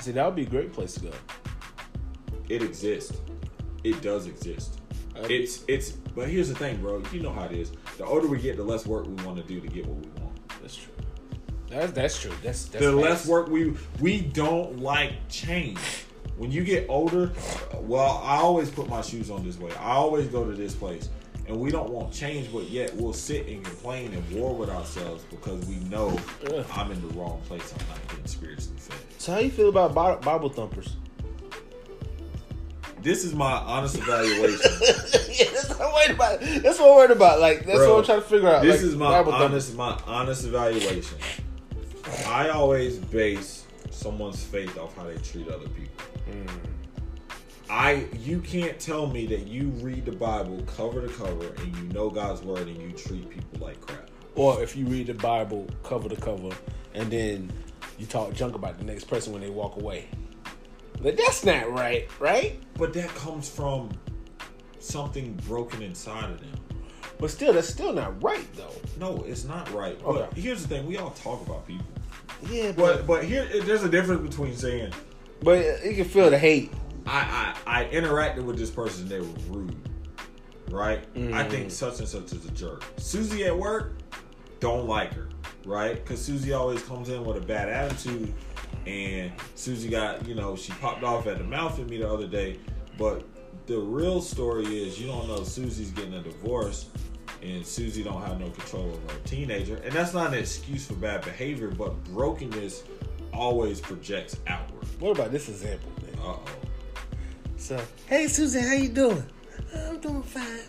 [SPEAKER 1] See, that would be a great place to go.
[SPEAKER 2] It exists. It does exist. It's it's but here's the thing, bro. You know how it is. The older we get, the less work we want to do to get what we want.
[SPEAKER 1] That's true. That's that's true. That's that's
[SPEAKER 2] the
[SPEAKER 1] facts.
[SPEAKER 2] less work we we don't like change. When you get older, well, I always put my shoes on this way. I always go to this place. And we don't want change, but yet we'll sit and complain and war with ourselves because we know
[SPEAKER 1] Ugh.
[SPEAKER 2] I'm in the wrong place. I'm not getting spiritually fed.
[SPEAKER 1] So how you feel about Bible thumpers?
[SPEAKER 2] This is my honest evaluation.
[SPEAKER 1] yeah, that's what I'm worried about. That's what I'm worried about. Like that's
[SPEAKER 2] Bro,
[SPEAKER 1] what I'm trying to figure out.
[SPEAKER 2] This
[SPEAKER 1] like,
[SPEAKER 2] is my
[SPEAKER 1] Bible
[SPEAKER 2] honest, my honest evaluation. I always base someone's faith off how they treat other people.
[SPEAKER 1] Mm.
[SPEAKER 2] I, you can't tell me that you read the Bible cover to cover and you know God's word and you treat people like crap.
[SPEAKER 1] Or if you read the Bible cover to cover, and then you talk junk about the next person when they walk away. Like, that's not right, right?
[SPEAKER 2] But that comes from something broken inside of them.
[SPEAKER 1] But still, that's still not right, though.
[SPEAKER 2] No, it's not right. But here's the thing: we all talk about people.
[SPEAKER 1] Yeah,
[SPEAKER 2] But but here, there's a difference between saying
[SPEAKER 1] but you can feel the hate.
[SPEAKER 2] I I, I interacted with this person, they were rude, right? I
[SPEAKER 1] Mm.
[SPEAKER 2] think such and such is a jerk. Susie at work, don't like her, right? Because Susie always comes in with a bad attitude, and Susie got you know she popped off at the mouth at me the other day, but the real story is you don't know Susie's getting a divorce. And Susie don't have no control over her teenager, and that's not an excuse for bad behavior. But brokenness always projects outward.
[SPEAKER 1] What about this example, man?
[SPEAKER 2] Uh oh.
[SPEAKER 1] So, hey Susie, how you doing? I'm doing fine.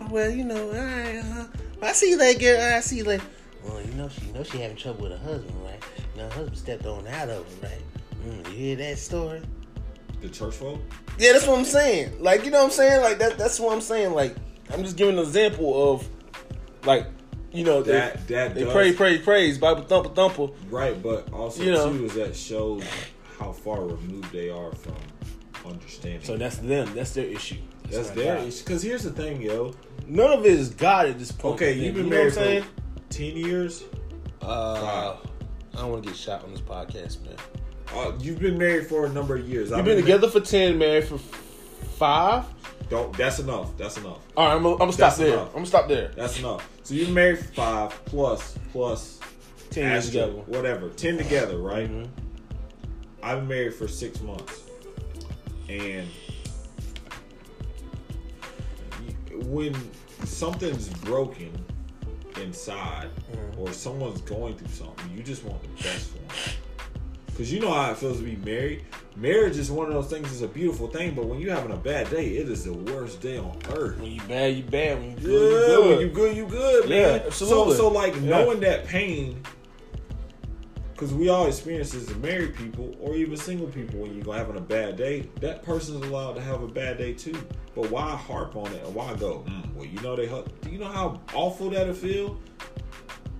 [SPEAKER 1] Oh, well, you know, all right. Uh, I see you later, girl. I see you later. Well, you know, she you know she having trouble with her husband, right? You know, her husband stepped on out of her, right? Mm, you hear that story?
[SPEAKER 2] The church folk.
[SPEAKER 1] Yeah, that's what I'm saying. Like, you know what I'm saying? Like that. That's what I'm saying. Like, I'm just giving an example of, like, you know, they,
[SPEAKER 2] That that
[SPEAKER 1] they
[SPEAKER 2] does,
[SPEAKER 1] praise, praise, praise, Bible thumper, thumper.
[SPEAKER 2] right, but also
[SPEAKER 1] You know.
[SPEAKER 2] too is that shows how far removed they are from understanding.
[SPEAKER 1] So that's them. That's their issue.
[SPEAKER 2] that's
[SPEAKER 1] not
[SPEAKER 2] their
[SPEAKER 1] God.
[SPEAKER 2] issue. Because here's the thing, yo.
[SPEAKER 1] None of it is God at this point.
[SPEAKER 2] Okay, you've been
[SPEAKER 1] You
[SPEAKER 2] married
[SPEAKER 1] what I'm saying?
[SPEAKER 2] for ten years.
[SPEAKER 1] Uh, I don't want to get shot on this podcast, man.
[SPEAKER 2] Uh, you've been married for a number of years.
[SPEAKER 1] You've been together for ten, married for five.
[SPEAKER 2] Don't. That's enough. That's enough.
[SPEAKER 1] All right, I'm gonna, I'm gonna stop there.
[SPEAKER 2] enough.
[SPEAKER 1] I'm gonna stop there.
[SPEAKER 2] That's enough. So you've married five plus plus
[SPEAKER 1] Ten together.
[SPEAKER 2] whatever. Ten together, right?
[SPEAKER 1] Mhm.
[SPEAKER 2] I've been married for six months, and when something's broken inside,
[SPEAKER 1] Mhm.
[SPEAKER 2] or someone's going through something, you just want the best for them. Cause you know how it feels to be married. Marriage is one of those things. It's a beautiful thing, but when you're having a bad day, it is the worst day on earth.
[SPEAKER 1] When you bad, you bad. When you good,
[SPEAKER 2] Yeah,
[SPEAKER 1] you
[SPEAKER 2] when
[SPEAKER 1] good.
[SPEAKER 2] you good, you good, man.
[SPEAKER 1] Yeah, absolutely.
[SPEAKER 2] So, so like
[SPEAKER 1] Yeah.
[SPEAKER 2] knowing that pain, because we all experience this as married people or even single people. When you're having a bad day, that person's allowed to have a bad day too. But why harp on it and why go? Mm, well, you know they. Do you know how awful that'll feel?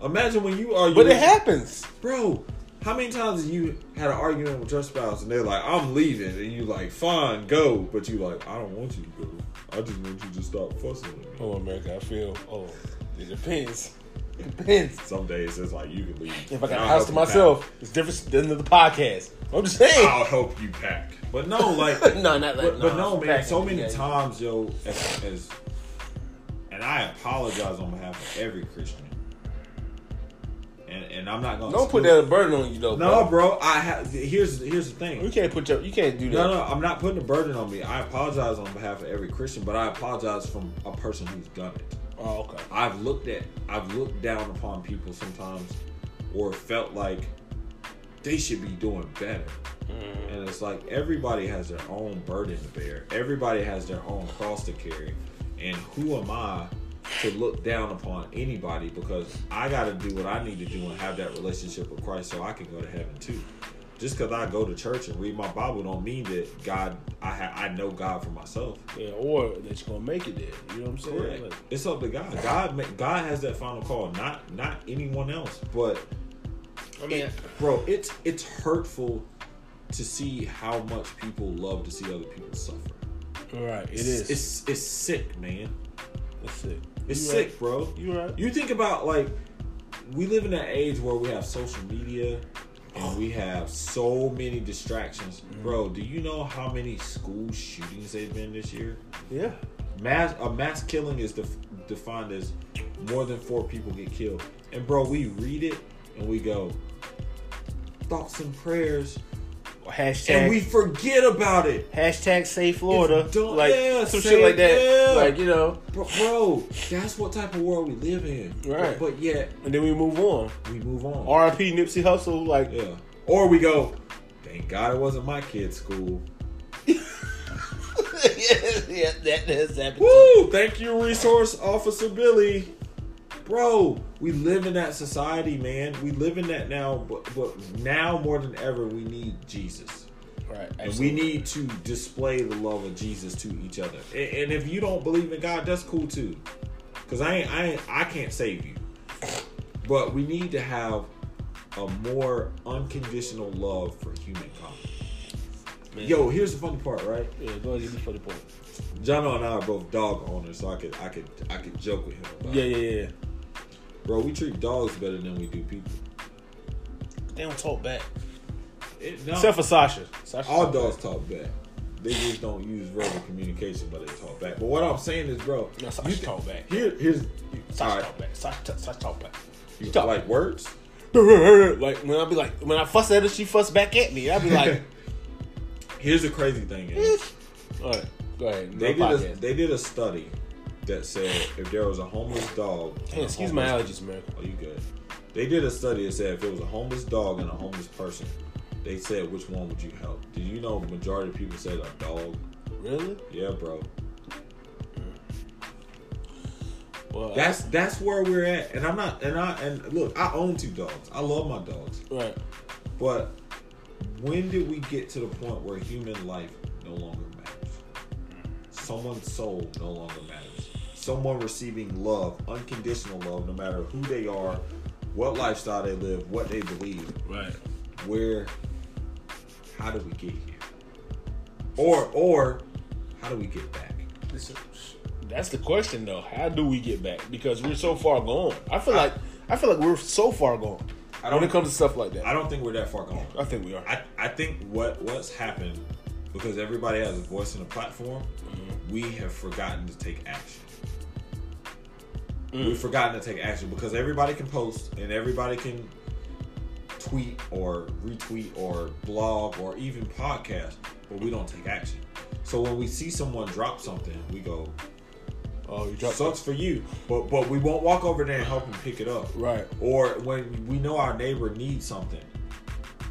[SPEAKER 2] Imagine when you are.
[SPEAKER 1] But it happens.
[SPEAKER 2] bro. How many times have you had an argument with your spouse and they're like, "I'm leaving," and you like, "Fine, go," but you like, "I don't want you to go. I just want you to stop fussing with me."
[SPEAKER 1] Oh, America, I feel. Oh, it depends. It depends.
[SPEAKER 2] Some days it's like you can leave.
[SPEAKER 1] If I got a house to myself, it's different than the podcast. I'm just saying.
[SPEAKER 2] I'll help you pack. But no, like,
[SPEAKER 1] no, not like
[SPEAKER 2] but, but no, man. So many
[SPEAKER 1] yeah.
[SPEAKER 2] times, yo, as, as and I apologize on behalf of every Christian. And and I'm not gonna
[SPEAKER 1] Don't put that burden on you though.
[SPEAKER 2] No,
[SPEAKER 1] bro.
[SPEAKER 2] bro. I have. Here's here's the thing.
[SPEAKER 1] You can't put your. You can't do that.
[SPEAKER 2] No, no, I'm not putting a burden on me. I apologize on behalf of every Christian, but I apologize from a person who's done it.
[SPEAKER 1] Oh, okay.
[SPEAKER 2] I've looked at, I've looked down upon people sometimes, or felt like they should be doing better.
[SPEAKER 1] Mm.
[SPEAKER 2] And it's like everybody has their own burden to bear. Everybody has their own cross to carry. And who am I to look down upon anybody because I got to do what I need to do and have that relationship with Christ so I can go to heaven too. Just because I go to church and read my Bible don't mean that God, I ha- I know God for myself.
[SPEAKER 1] Yeah, or that you're gonna make it there. You know what I'm saying?
[SPEAKER 2] Correct.
[SPEAKER 1] Like,
[SPEAKER 2] It's up to God. God, God has that final call, not not anyone else. But
[SPEAKER 1] I mean,
[SPEAKER 2] bro, it's it's hurtful to see how much people love to see other people suffer.
[SPEAKER 1] right. It is.
[SPEAKER 2] It's it's sick, man.
[SPEAKER 1] It's sick.
[SPEAKER 2] It's sick, bro.
[SPEAKER 1] You right.
[SPEAKER 2] You think about like we live in an age where we have social media and we have so many distractions.
[SPEAKER 1] Mm-hmm.
[SPEAKER 2] Bro, do you know how many school shootings they've been this year?
[SPEAKER 1] Yeah.
[SPEAKER 2] Mass a mass killing is def- defined as more than four people get killed. And bro, we read it and we go thoughts and prayers,
[SPEAKER 1] Hashtag.
[SPEAKER 2] and we forget about it.
[SPEAKER 1] hashtag say Florida. Like
[SPEAKER 2] yeah,
[SPEAKER 1] some shit like that.
[SPEAKER 2] yeah.
[SPEAKER 1] Like you know.
[SPEAKER 2] Bro, bro, that's what type of world we live in.
[SPEAKER 1] Right.
[SPEAKER 2] But, but yet
[SPEAKER 1] And then we move on.
[SPEAKER 2] we move on.
[SPEAKER 1] R.I.P. Nipsey Hussle. Like
[SPEAKER 2] yeah. Or we go, thank God it wasn't my kid's school.
[SPEAKER 1] yeah, yeah, that has happened. too.
[SPEAKER 2] Woo! Thank you, Resource Officer Billy. Bro, we live in that society, man. We live in that now, but, but now more than ever, we need Jesus.
[SPEAKER 1] Right.
[SPEAKER 2] And we need to display the love of Jesus to each other. And, and if you don't believe in God, that's cool too. Cause I ain't, I ain't, I can't save you. But we need to have a more unconditional love for humankind.
[SPEAKER 1] Man.
[SPEAKER 2] Yo, here's the funny part, right?
[SPEAKER 1] Yeah, go ahead, give me for the point.
[SPEAKER 2] John and I are both dog owners, so I could I could I could joke with him. About
[SPEAKER 1] Yeah,
[SPEAKER 2] it.
[SPEAKER 1] yeah, yeah.
[SPEAKER 2] Bro, we treat dogs better than we do people.
[SPEAKER 1] They don't talk back.
[SPEAKER 2] It, no,
[SPEAKER 1] Except for Sasha. Sasha
[SPEAKER 2] all
[SPEAKER 1] talk
[SPEAKER 2] dogs
[SPEAKER 1] back.
[SPEAKER 2] talk back. They just don't use verbal communication, but they talk back. But what I'm saying is, bro,
[SPEAKER 1] No, Sasha
[SPEAKER 2] you thi-
[SPEAKER 1] talk back.
[SPEAKER 2] Here, here's
[SPEAKER 1] Sasha
[SPEAKER 2] all right,
[SPEAKER 1] talk back. Sasha, Sasha talk back.
[SPEAKER 2] you
[SPEAKER 1] She talk
[SPEAKER 2] like words.
[SPEAKER 1] like when I be like when I fuss at her, she fuss back at me. I be like,
[SPEAKER 2] Here's the crazy thing is,
[SPEAKER 1] all right, go ahead.
[SPEAKER 2] they
[SPEAKER 1] No
[SPEAKER 2] did a, they did a study that said if there was a homeless dog,
[SPEAKER 1] Hey, excuse my allergies, man.
[SPEAKER 2] Oh, you good? They did a study that said if it was a homeless dog and a homeless person, they said which one would you help? Did you know the majority of people said a dog?
[SPEAKER 1] Really?
[SPEAKER 2] Yeah, bro.
[SPEAKER 1] Well,
[SPEAKER 2] That's that's where we're at, and I'm not. And I and look, I own two dogs. I love my dogs,
[SPEAKER 1] right.
[SPEAKER 2] but when did we get to the point where human life no longer matters? Someone's soul no longer matters. Someone receiving love, unconditional love, no matter who they are, what lifestyle they live, what they believe.
[SPEAKER 1] Right.
[SPEAKER 2] Where? How do we get here? Or or how do we get back?
[SPEAKER 1] Listen, That's the question, though. How do we get back? Because we're so far gone. I feel like I feel like we're so far gone
[SPEAKER 2] I
[SPEAKER 1] when
[SPEAKER 2] don't-
[SPEAKER 1] it comes to stuff like that.
[SPEAKER 2] I don't think we're that far gone.
[SPEAKER 1] I think we are.
[SPEAKER 2] I, I think what what's happened because everybody has a voice and a platform, mm-hmm. we have forgotten to take action. We've forgotten to take action because everybody can post and everybody can tweet or retweet or blog or even podcast, but we don't take action. So when we see someone drop something, we go,
[SPEAKER 1] oh, you dropped
[SPEAKER 2] "Sucks for you," but but we won't walk over there and help them pick it up.
[SPEAKER 1] Right.
[SPEAKER 2] Or when we know our neighbor needs something,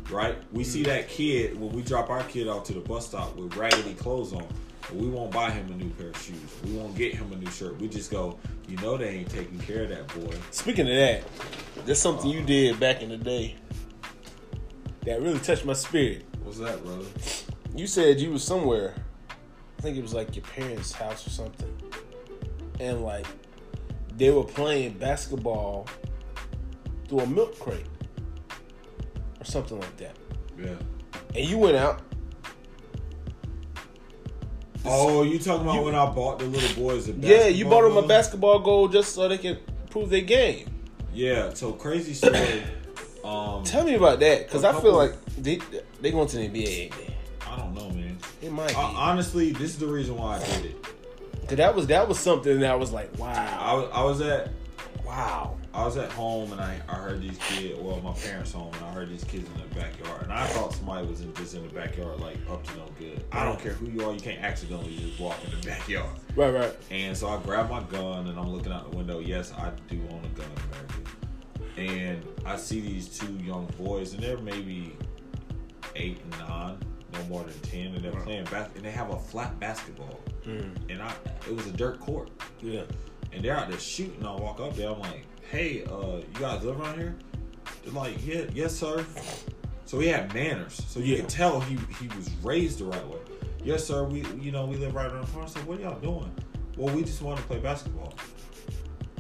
[SPEAKER 2] right? We see mm. that kid when we drop our kid off to the bus stop with raggedy clothes on. We won't buy him a new pair of shoes. We won't get him a new shirt. We just go, you know, they ain't taking care of that boy.
[SPEAKER 1] Speaking of that, there's something you did back in the day that really touched my spirit.
[SPEAKER 2] What's that, brother?
[SPEAKER 1] You said you was somewhere. I think it was like your parents' house or something, and like they were playing basketball through a milk crate or something like that.
[SPEAKER 2] Yeah.
[SPEAKER 1] And you went out.
[SPEAKER 2] Oh, you talking about
[SPEAKER 1] You-
[SPEAKER 2] when I bought the little boys a
[SPEAKER 1] Yeah, you bought them a basketball goal just so they can prove their game.
[SPEAKER 2] Yeah. So crazy story. um,
[SPEAKER 1] Tell me about that, because I feel like they they going to the NBA.
[SPEAKER 2] I don't know, man.
[SPEAKER 1] It might.
[SPEAKER 2] Uh, honestly, this is the reason why I did it.
[SPEAKER 1] Cause that was that was something that I was like, wow,
[SPEAKER 2] was, I was at
[SPEAKER 1] wow.
[SPEAKER 2] I was at home and I, I heard these kids, well, my parents' home, and I heard these kids in the backyard. And I thought somebody was in, just in the backyard, like up to no good. I don't care who you are, you can't accidentally just walk in the backyard.
[SPEAKER 1] Right, right.
[SPEAKER 2] And so I grabbed my gun and I'm looking out the window. Yes, I do own a gun America. And I see these two young boys, and they're maybe eight and nine, no more than ten, and they're playing bas- and they have a flat basketball. Mm. And I, it was a dirt court
[SPEAKER 1] Yeah.
[SPEAKER 2] and they're out there shooting. I walk up there, I'm like, "Hey, uh, you guys live around here?" They're like, "Yeah, yes, sir." So he had manners, so you
[SPEAKER 1] Yeah.
[SPEAKER 2] could tell he he was raised the right way. Yes, sir. We you know we live right around the corner. I said, "What are y'all doing?" Well, we just want to play basketball.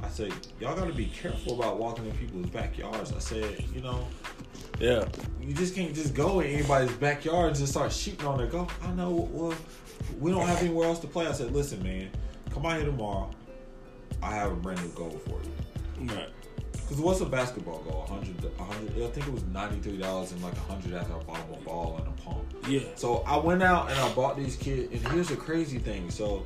[SPEAKER 2] I said, "Y'all got to be careful about walking in people's backyards." I said, "You know,
[SPEAKER 1] Yeah.
[SPEAKER 2] you just can't just go in anybody's backyard and just start shooting on their goal. I know. Well, we don't have anywhere else to play. I said, listen, man, come out here tomorrow. I have a brand new goal for you.
[SPEAKER 1] Right.
[SPEAKER 2] Because what's a basketball goal? 100, 100 I think it was $93 and like 100 after I bought a ball and a pump.
[SPEAKER 1] Yeah.
[SPEAKER 2] So I went out and I bought these kids. And here's the crazy thing. So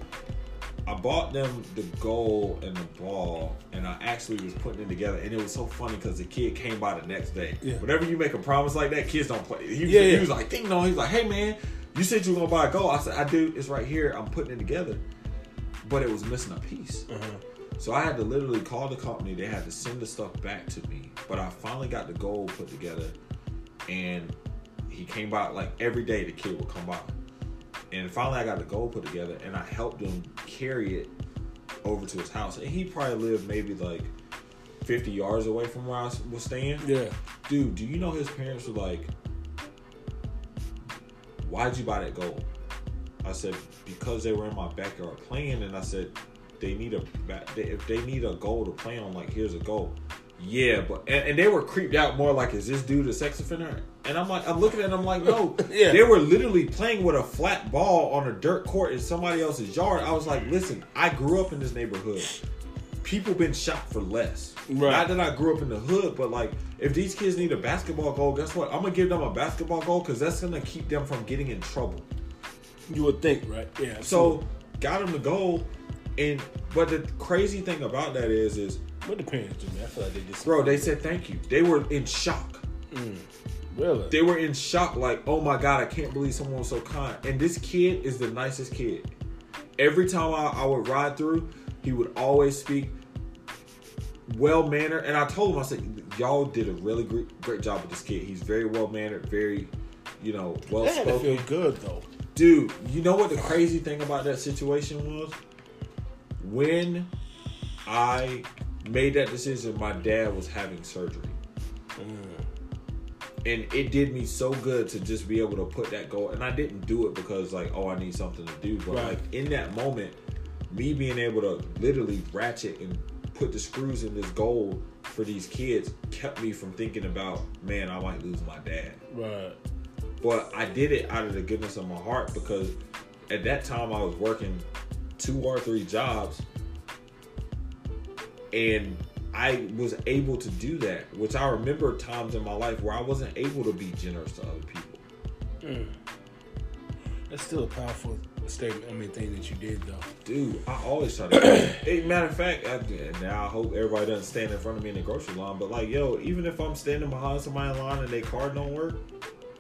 [SPEAKER 2] I bought them the goal and the ball, and I actually was putting it together. And it was so funny because the kid came by the next day.
[SPEAKER 1] Yeah.
[SPEAKER 2] Whenever you make a promise like that, kids don't play. He was,
[SPEAKER 1] Yeah,
[SPEAKER 2] he was like, ding dong. He's like, hey man, you said you were gonna buy a goal. I said, I do. It's right here. I'm putting it together. But it was missing a piece.
[SPEAKER 1] Uh-huh.
[SPEAKER 2] So I had to literally call the company. They had to send the stuff back to me. But I finally got the goal put together, and he came by like every day. The kid would come by, and finally I got the goal put together, and I helped him carry it over to his house. And he probably lived maybe like 50 yards away from where I was staying.
[SPEAKER 1] Yeah.
[SPEAKER 2] Dude, do you know his parents were like, "Why'd you buy that goal?" I said, "Because they were in my backyard playing." And I said, "They need a if they need a goal to play on. Like, here's a goal. Yeah, but and, and they were creeped out more like, is this dude a sex offender? And I'm like, I'm looking at them like, no.
[SPEAKER 1] Yeah.
[SPEAKER 2] They were literally playing with a flat ball on a dirt court in somebody else's yard. I was like, listen, I grew up in this neighborhood. People been shot for less.
[SPEAKER 1] Right.
[SPEAKER 2] Not that I grew up in the hood, but like, if these kids need a basketball goal, guess what? I'm gonna give them a basketball goal because that's gonna keep them from getting in trouble.
[SPEAKER 1] You would think, right? Yeah.
[SPEAKER 2] So got them the goal, and but the crazy thing about that is, is
[SPEAKER 1] what the parents do, man? I feel like they just
[SPEAKER 2] bro, they said thank you. They were in shock.
[SPEAKER 1] Mm, really.
[SPEAKER 2] They were in shock, like, oh my god, I can't believe someone was so kind. And this kid is the nicest kid. Every time I, I would ride through, he would always speak well mannered. And I told him, I said, y'all did a really great, great job with this kid. He's very well mannered, very, you know, well
[SPEAKER 1] to feel
[SPEAKER 2] spoken.
[SPEAKER 1] good though.
[SPEAKER 2] Dude, you know what the crazy thing about that situation was? When I made that decision, my dad was having surgery. Mm. And it did me so good to just be able to put that goal. And I didn't do it because, like, oh, I need something to do. But,
[SPEAKER 1] Right.
[SPEAKER 2] like, in that moment, me being able to literally ratchet and put the screws in this goal for these kids kept me from thinking about, man, I might lose my dad
[SPEAKER 1] Right.
[SPEAKER 2] but I did it out of the goodness of my heart because at that time I was working two or three jobs and I was able to do that, which I remember times in my life where I wasn't able to be generous to other people. Mm.
[SPEAKER 1] That's still a powerful statement. I mean, thing that you did though.
[SPEAKER 2] Dude, I always try to. hey, matter of fact, I, now I hope everybody doesn't stand in front of me in the grocery line. But like, yo, even if I'm standing behind somebody in line and their card don't work,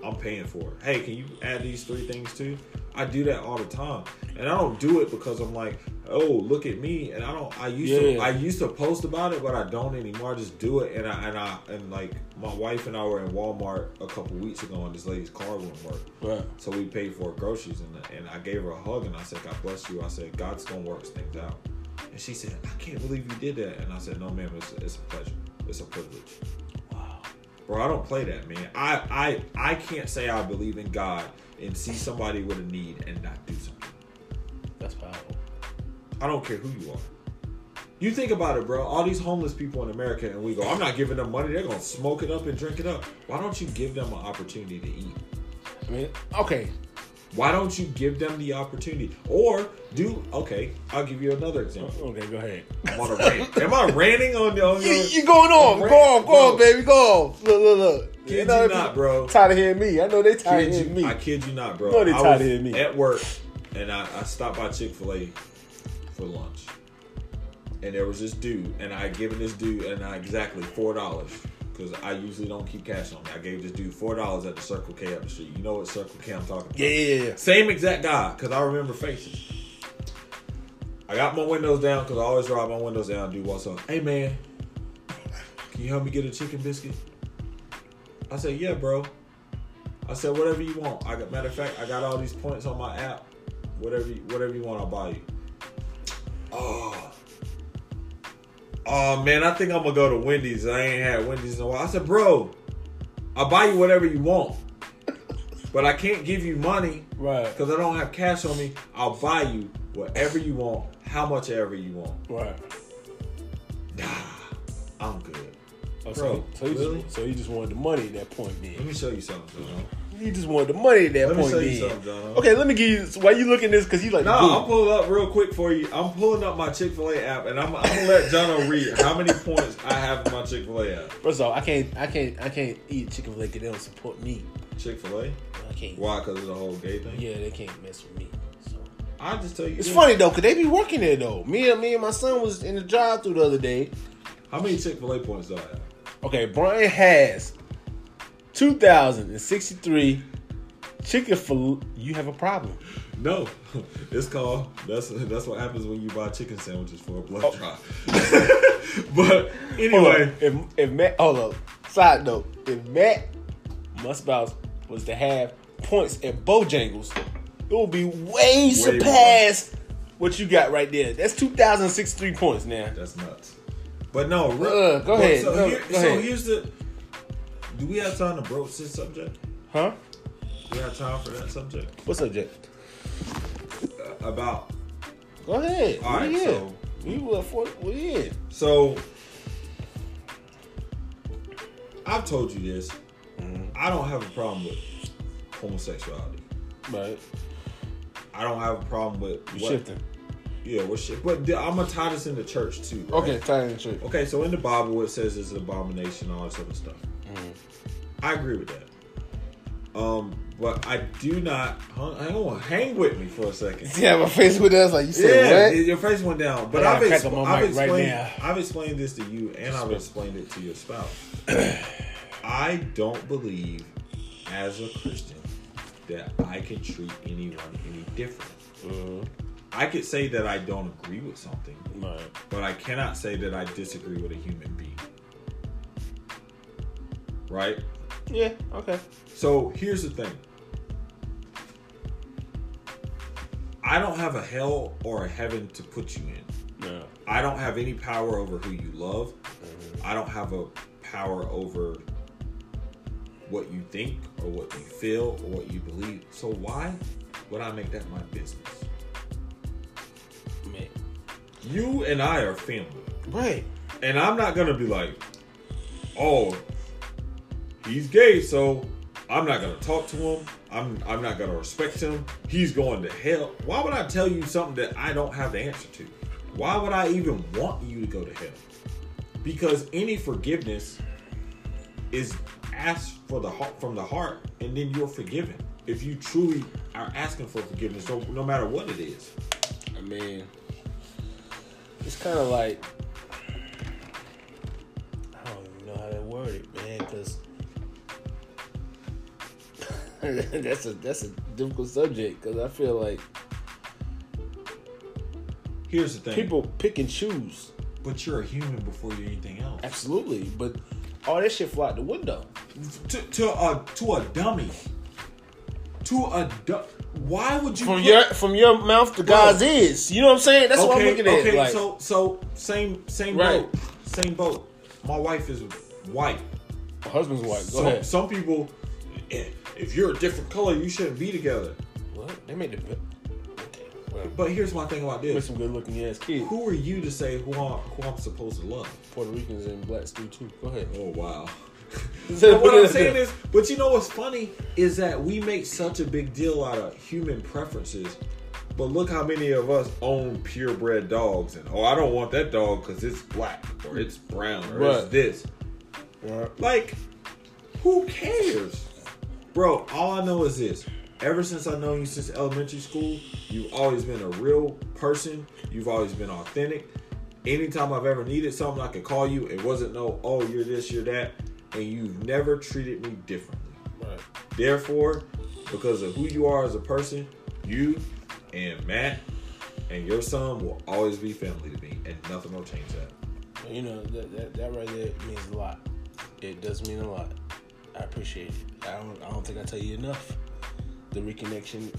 [SPEAKER 2] I'm paying for it. Hey, can you add these three things too? I do that all the time, and I don't do it because I'm like, oh, look at me. And I don't. I used to. I used to post about it, but I don't anymore. I just do it, and I and I and like my wife and I were in Walmart a couple weeks ago, and this lady's car wouldn't work.
[SPEAKER 1] Right.
[SPEAKER 2] So we paid for groceries, and, and I gave her a hug, and I said, "God bless you." I said, "God's gonna work things out." And she said, "I can't believe you did that." And I said, "No, ma'am, it's, it's a pleasure. It's a privilege."
[SPEAKER 1] Wow.
[SPEAKER 2] Bro, I don't play that, man. I I I can't say I believe in God and see somebody with a need and not do something.
[SPEAKER 1] That's powerful.
[SPEAKER 2] I don't care who you are. You think about it, bro. All these homeless people in America, and we go, "I'm not giving them money. They're gonna smoke it up and drink it up." Why don't you give them an opportunity to eat?
[SPEAKER 1] I mean, okay.
[SPEAKER 2] Why don't you give them the opportunity? Or do okay? I'll give you another example.
[SPEAKER 1] Okay, go ahead.
[SPEAKER 2] I'm on a rant. Am I ranting on, on
[SPEAKER 1] You,
[SPEAKER 2] your?
[SPEAKER 1] you going on? Go on, go on, baby, go on. Look, look, look.
[SPEAKER 2] Kid
[SPEAKER 1] know
[SPEAKER 2] you not, bro.
[SPEAKER 1] Tired of hearing me. I know they tired of hearing
[SPEAKER 2] you,
[SPEAKER 1] me.
[SPEAKER 2] I kid you not, bro.
[SPEAKER 1] No, they
[SPEAKER 2] I
[SPEAKER 1] tired
[SPEAKER 2] was
[SPEAKER 1] of hearing me.
[SPEAKER 2] at work, and I, I stopped by Chick Fil A for lunch, and there was this dude, and I had given this dude, and I exactly four dollars. Because I usually don't keep cash on me. I gave this dude four dollars at the Circle K up the street. You know what Circle K I'm talking about?
[SPEAKER 1] yeah, yeah, yeah.
[SPEAKER 2] Same exact guy, because I remember faces. I got my windows down because I always drive my windows down. Dude walks up, hey man, can you help me get a chicken biscuit? I said, yeah, bro. I said, whatever you want. I got matter of fact, I got all these points on my app. Whatever, you, whatever you want, I'll buy you. Oh, oh man, I think I'm gonna go to Wendy's. I ain't had Wendy's in a while. I said, bro, I'll buy you whatever you want, but I can't give you money
[SPEAKER 1] Right,
[SPEAKER 2] because I don't have cash on me. I'll buy you whatever you want, how much ever you want.
[SPEAKER 1] right.
[SPEAKER 2] Nah, I'm good.
[SPEAKER 1] Oh,
[SPEAKER 2] Bro,
[SPEAKER 1] so, so, you
[SPEAKER 2] really?
[SPEAKER 1] just, so you just wanted the money at that point, Then Let
[SPEAKER 2] me show you something.
[SPEAKER 1] You just wanted the money at that
[SPEAKER 2] Let
[SPEAKER 1] point,
[SPEAKER 2] you
[SPEAKER 1] then.
[SPEAKER 2] something, John.
[SPEAKER 1] Okay, let me give you. Why you looking this? Because you like.
[SPEAKER 2] No,
[SPEAKER 1] the
[SPEAKER 2] I'm pulling up real quick for you. I'm pulling up my Chick Fil A app, and I'm, I'm gonna let John read how many points I have in my Chick Fil A app.
[SPEAKER 1] First off, I can't, I can't, I can't eat Chick Fil A because they don't support me.
[SPEAKER 2] Chick Fil A.
[SPEAKER 1] I can't.
[SPEAKER 2] Why? Because of the whole gay thing.
[SPEAKER 1] Yeah, they can't mess with me. So
[SPEAKER 2] I just tell you.
[SPEAKER 1] it's
[SPEAKER 2] this.
[SPEAKER 1] funny though, cause they be working there though. Me and me and my son was in the drive through the other day.
[SPEAKER 2] How many Chick Fil A points do I have?
[SPEAKER 1] Okay, Brian has two thousand and sixty-three chicken fil. You have a problem.
[SPEAKER 2] No, it's called. That's that's what happens when you buy chicken sandwiches for a blood
[SPEAKER 1] Oh.
[SPEAKER 2] drop. but anyway.
[SPEAKER 1] If if Matt, hold up. Side note: If Matt Musbouse was to have points at Bojangles, it would be way, surpass what you got right there. That's two thousand sixty-three points now.
[SPEAKER 2] that's nuts. But no,
[SPEAKER 1] Uh, go ahead,
[SPEAKER 2] So, here-
[SPEAKER 1] go
[SPEAKER 2] so
[SPEAKER 1] ahead.
[SPEAKER 2] here's the. Do we have time to broach this subject?
[SPEAKER 1] Huh?
[SPEAKER 2] Do we have time for that subject
[SPEAKER 1] What subject?
[SPEAKER 2] Uh, about?
[SPEAKER 1] Go ahead.
[SPEAKER 2] All right, so-
[SPEAKER 1] we were for we in.
[SPEAKER 2] So I've told you this. I don't have a problem with homosexuality.
[SPEAKER 1] Right.
[SPEAKER 2] I don't have a problem with what-
[SPEAKER 1] shifting.
[SPEAKER 2] Yeah, what shit? But th- I'm gonna tie this into church too. right?
[SPEAKER 1] Okay, tie in church.
[SPEAKER 2] Okay, so in the Bible it says it's an abomination, all this other stuff. I agree with that. Um, but I do not. Hang, hang on, hang with me for a second.
[SPEAKER 1] Yeah, my face with us like you said,
[SPEAKER 2] Yeah,
[SPEAKER 1] said
[SPEAKER 2] your face went down. But
[SPEAKER 1] I
[SPEAKER 2] I've,
[SPEAKER 1] gotta
[SPEAKER 2] ex-
[SPEAKER 1] crack up my
[SPEAKER 2] I've
[SPEAKER 1] mic right
[SPEAKER 2] explained.
[SPEAKER 1] now.
[SPEAKER 2] I've explained this to you, and I've explained it to your spouse. I don't believe, as a Christian, that I can treat anyone any different.
[SPEAKER 1] what?
[SPEAKER 2] I could say that I don't agree with something,
[SPEAKER 1] Right.
[SPEAKER 2] but I cannot say that I disagree with a human being. Right?
[SPEAKER 1] Yeah. Okay.
[SPEAKER 2] So here's the thing. I don't have a hell or a heaven to put you in.
[SPEAKER 1] No.
[SPEAKER 2] I don't have any power over who you love. Mm-hmm. I don't have a power over what you think or what you feel or what you believe. So why would I make that my business?
[SPEAKER 1] Man.
[SPEAKER 2] You and I are family.
[SPEAKER 1] Right.
[SPEAKER 2] And I'm not gonna be like, oh, he's gay, so I'm not gonna talk to him. I'm I'm not gonna respect him. He's going to hell. Why would I tell you something that I don't have the answer to? Why would I even want you to go to hell? Because any forgiveness is asked for the heart from the heart, and then you're forgiven. If you truly are asking for forgiveness, so no matter what it is.
[SPEAKER 1] I mean, it's kind of like I don't even know how to word it, man. Because that's a that's a difficult subject. Because I feel like
[SPEAKER 2] Here's the thing.
[SPEAKER 1] people pick and choose.
[SPEAKER 2] but you're a human before you're anything else.
[SPEAKER 1] Absolutely, but all that shit fly out the window.
[SPEAKER 2] to to a to a dummy. To a du- why would you
[SPEAKER 1] From
[SPEAKER 2] put-
[SPEAKER 1] your from your mouth to God's ears. You know what I'm saying? That's what I'm looking at.
[SPEAKER 2] okay,
[SPEAKER 1] like,
[SPEAKER 2] so so same same
[SPEAKER 1] Right.
[SPEAKER 2] boat, same boat. My wife is white.
[SPEAKER 1] my husband's white. Go
[SPEAKER 2] Some,
[SPEAKER 1] ahead.
[SPEAKER 2] some people, if you're a different color, you shouldn't be together.
[SPEAKER 1] What? They made the. Well,
[SPEAKER 2] But here's my thing about
[SPEAKER 1] with
[SPEAKER 2] this:
[SPEAKER 1] some good looking ass kids.
[SPEAKER 2] who are you to say who I'm, who I'm supposed to love?
[SPEAKER 1] Puerto Ricans and blacks do too. Go ahead.
[SPEAKER 2] Oh wow. But what I'm saying is, but you know what's funny is that we make such a big deal out of human preferences. But look how many of us own purebred dogs, and oh, I don't want that dog because it's black or it's brown or it's
[SPEAKER 1] Right.
[SPEAKER 2] this. Like, who cares, bro? All I know is this: ever since I know you since elementary school, you've always been a real person. You've always been authentic. Anytime I've ever needed something, I could call you. It wasn't no, oh, you're this, you're that, and you've never treated me differently.
[SPEAKER 1] Right.
[SPEAKER 2] Therefore, because of who you are as a person, you and Matt and your son will always be family to me, and nothing will change that.
[SPEAKER 1] You know that, that that right there means a lot. It does mean a lot. I appreciate it. I don't I don't think I tell you enough. The reconnection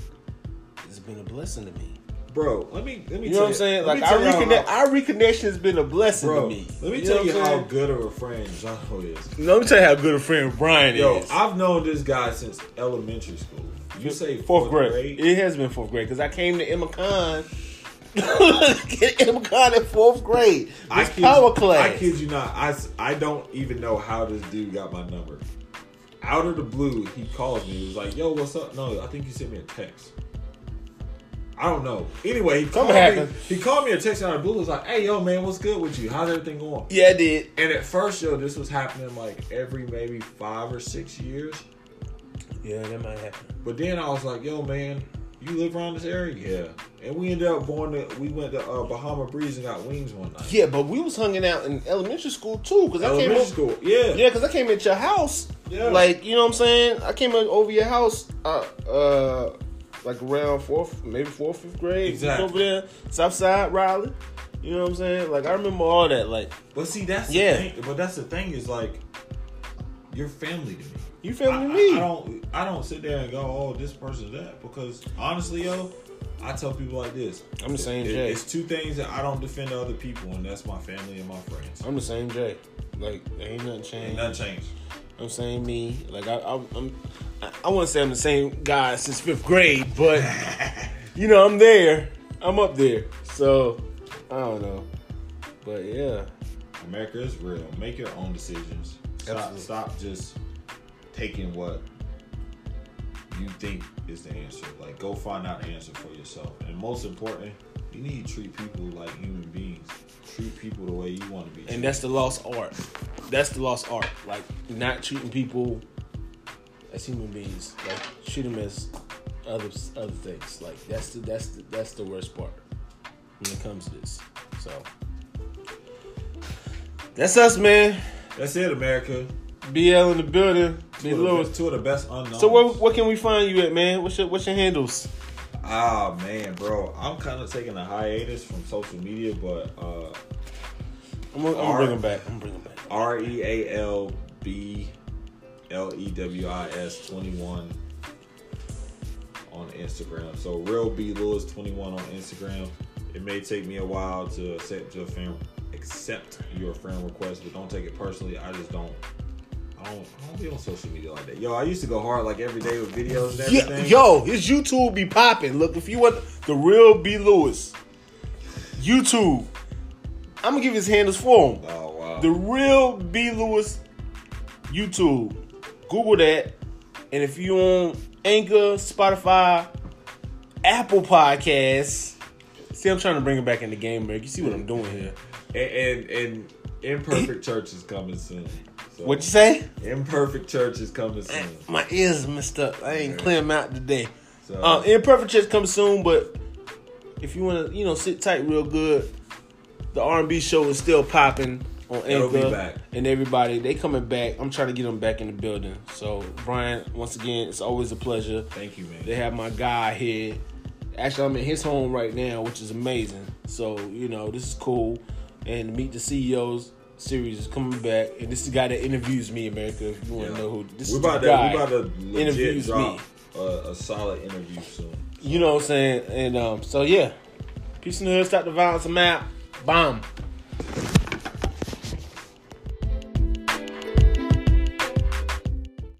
[SPEAKER 1] has been a blessing to me.
[SPEAKER 2] Bro, let me let me
[SPEAKER 1] You know
[SPEAKER 2] tell
[SPEAKER 1] what I'm saying?
[SPEAKER 2] let me
[SPEAKER 1] Like our
[SPEAKER 2] tell y'all
[SPEAKER 1] reconnect,
[SPEAKER 2] how-
[SPEAKER 1] our reconnection has been a blessing
[SPEAKER 2] bro,
[SPEAKER 1] to me.
[SPEAKER 2] let me
[SPEAKER 1] You
[SPEAKER 2] tell you how
[SPEAKER 1] saying?
[SPEAKER 2] good of a friend Jono is.
[SPEAKER 1] No, let me tell you how good a friend Brian
[SPEAKER 2] Yo,
[SPEAKER 1] is.
[SPEAKER 2] Yo, I've known this guy since elementary school. You say
[SPEAKER 1] fourth, grade. It has been fourth grade because I came to Emma Conn. Emma Conn in fourth grade. This
[SPEAKER 2] I kid,
[SPEAKER 1] power class.
[SPEAKER 2] I kid you not. I, s- I don't even know how this dude got my number. Out of the blue, he calls me. He was like, "Yo, what's up?" No, I think you sent me a text. I don't know. Anyway, he called
[SPEAKER 1] Something
[SPEAKER 2] me. He called me a text out of the blue. He was like, "Hey, yo, man, what's good with you? How's everything going?"
[SPEAKER 1] yeah, I did.
[SPEAKER 2] And at first, yo, this was happening like every maybe five or six years.
[SPEAKER 1] Yeah, that might happen.
[SPEAKER 2] But then I was like, "Yo, man, you live around this area?" Yeah. And we ended up going to. We went to uh, Bahama Breeze and got wings one night.
[SPEAKER 1] Yeah, but we was hanging out in elementary school too because I came
[SPEAKER 2] Elementary
[SPEAKER 1] over,
[SPEAKER 2] school. Yeah.
[SPEAKER 1] Yeah, because I came at your house.
[SPEAKER 2] Yeah.
[SPEAKER 1] Like, you know what I'm saying? I came over your house, uh, uh, like around fourth, maybe fourth, fifth grade.
[SPEAKER 2] Exactly.
[SPEAKER 1] Over there, South Side, Raleigh. You know what I'm saying? Like, I remember all that. Like,
[SPEAKER 2] But see, that's
[SPEAKER 1] Yeah.
[SPEAKER 2] thing. But that's the thing is like, you're family to me.
[SPEAKER 1] You feel
[SPEAKER 2] I,
[SPEAKER 1] me?
[SPEAKER 2] I, I don't. I don't sit there and go, "Oh, this person's that," because honestly, yo, I tell people like this.
[SPEAKER 1] I'm the same
[SPEAKER 2] It-
[SPEAKER 1] Jay.
[SPEAKER 2] It's two things that I don't defend other people, and that's my family and my friends.
[SPEAKER 1] I'm the same Jay. Like, there ain't nothing changed.
[SPEAKER 2] Ain't
[SPEAKER 1] changed.
[SPEAKER 2] nothing changed.
[SPEAKER 1] I'm saying me. Like, I, I, I'm, I, I want to say I'm the same guy since fifth grade, but you know, I'm there. I'm up there. So, I don't know. But yeah.
[SPEAKER 2] America is real. Make your own decisions. Stop,
[SPEAKER 3] Absolutely.
[SPEAKER 2] stop just taking what you think is the answer. Like, go find out the answer for yourself. And most important, you need to treat people like human beings. Treat people the way you want to be. treated.
[SPEAKER 1] And that's the lost art. That's the lost art. Like not treating people as human beings. Like treat them as other other things. Like that's the that's the that's the worst part when it comes to this. So that's us, man.
[SPEAKER 2] That's it, America.
[SPEAKER 1] BL in the building.
[SPEAKER 2] Of,
[SPEAKER 1] Lewis.
[SPEAKER 2] two of the best unknowns.
[SPEAKER 1] So where, where can we find you at, man? What's your what's your handles?
[SPEAKER 2] Ah man, bro, I'm kind of taking a hiatus from social media, but uh,
[SPEAKER 1] I'm gonna, I'm bring him back. I'm gonna bring him back.
[SPEAKER 2] R E A L B L E W I S 21 on Instagram. So real B Lewis 21 on Instagram. It may take me a while to accept your accept your friend request, but don't take it personally. I just don't. I don't, I don't be on social media like that. Yo, I used to go hard like every day with videos and everything.
[SPEAKER 1] yo, his YouTube be popping. Look, if you want the real B Lewis, YouTube, I'm gonna give his handles for him.
[SPEAKER 2] Oh wow.
[SPEAKER 1] The real B Lewis YouTube. Google that. And if you on Anchor, Spotify, Apple Podcasts, see, I'm trying to bring it back in the game, Rick. You see what I'm doing here?
[SPEAKER 2] and, and and imperfect church is coming soon. So,
[SPEAKER 1] What you say?
[SPEAKER 2] Imperfect church is coming soon.
[SPEAKER 1] My ears messed up. I ain't clear them out today.
[SPEAKER 2] So
[SPEAKER 1] Uh, Imperfect Church comes soon, but if you want to, you know, sit tight real good, the R&B show is still popping on Anchor, and everybody they coming back. I'm trying to get them back in the building. So Brian, once again, it's always a pleasure.
[SPEAKER 2] thank you, man.
[SPEAKER 1] They have my guy here. Actually, I'm in his home right now, which is amazing. So you know, this is cool. And to meet the CEOs series is coming back, and this is the guy that interviews me, America. If you want to
[SPEAKER 2] Yeah.
[SPEAKER 1] know who this
[SPEAKER 2] we're
[SPEAKER 1] is,
[SPEAKER 2] about
[SPEAKER 1] the
[SPEAKER 2] to
[SPEAKER 1] guy
[SPEAKER 2] we're about to
[SPEAKER 1] interviews
[SPEAKER 2] drop
[SPEAKER 1] me.
[SPEAKER 2] a, a solid interview soon.
[SPEAKER 1] You know what I'm saying? And um, so yeah, peace in the hood. Stop the violence. I'm out. Bomb.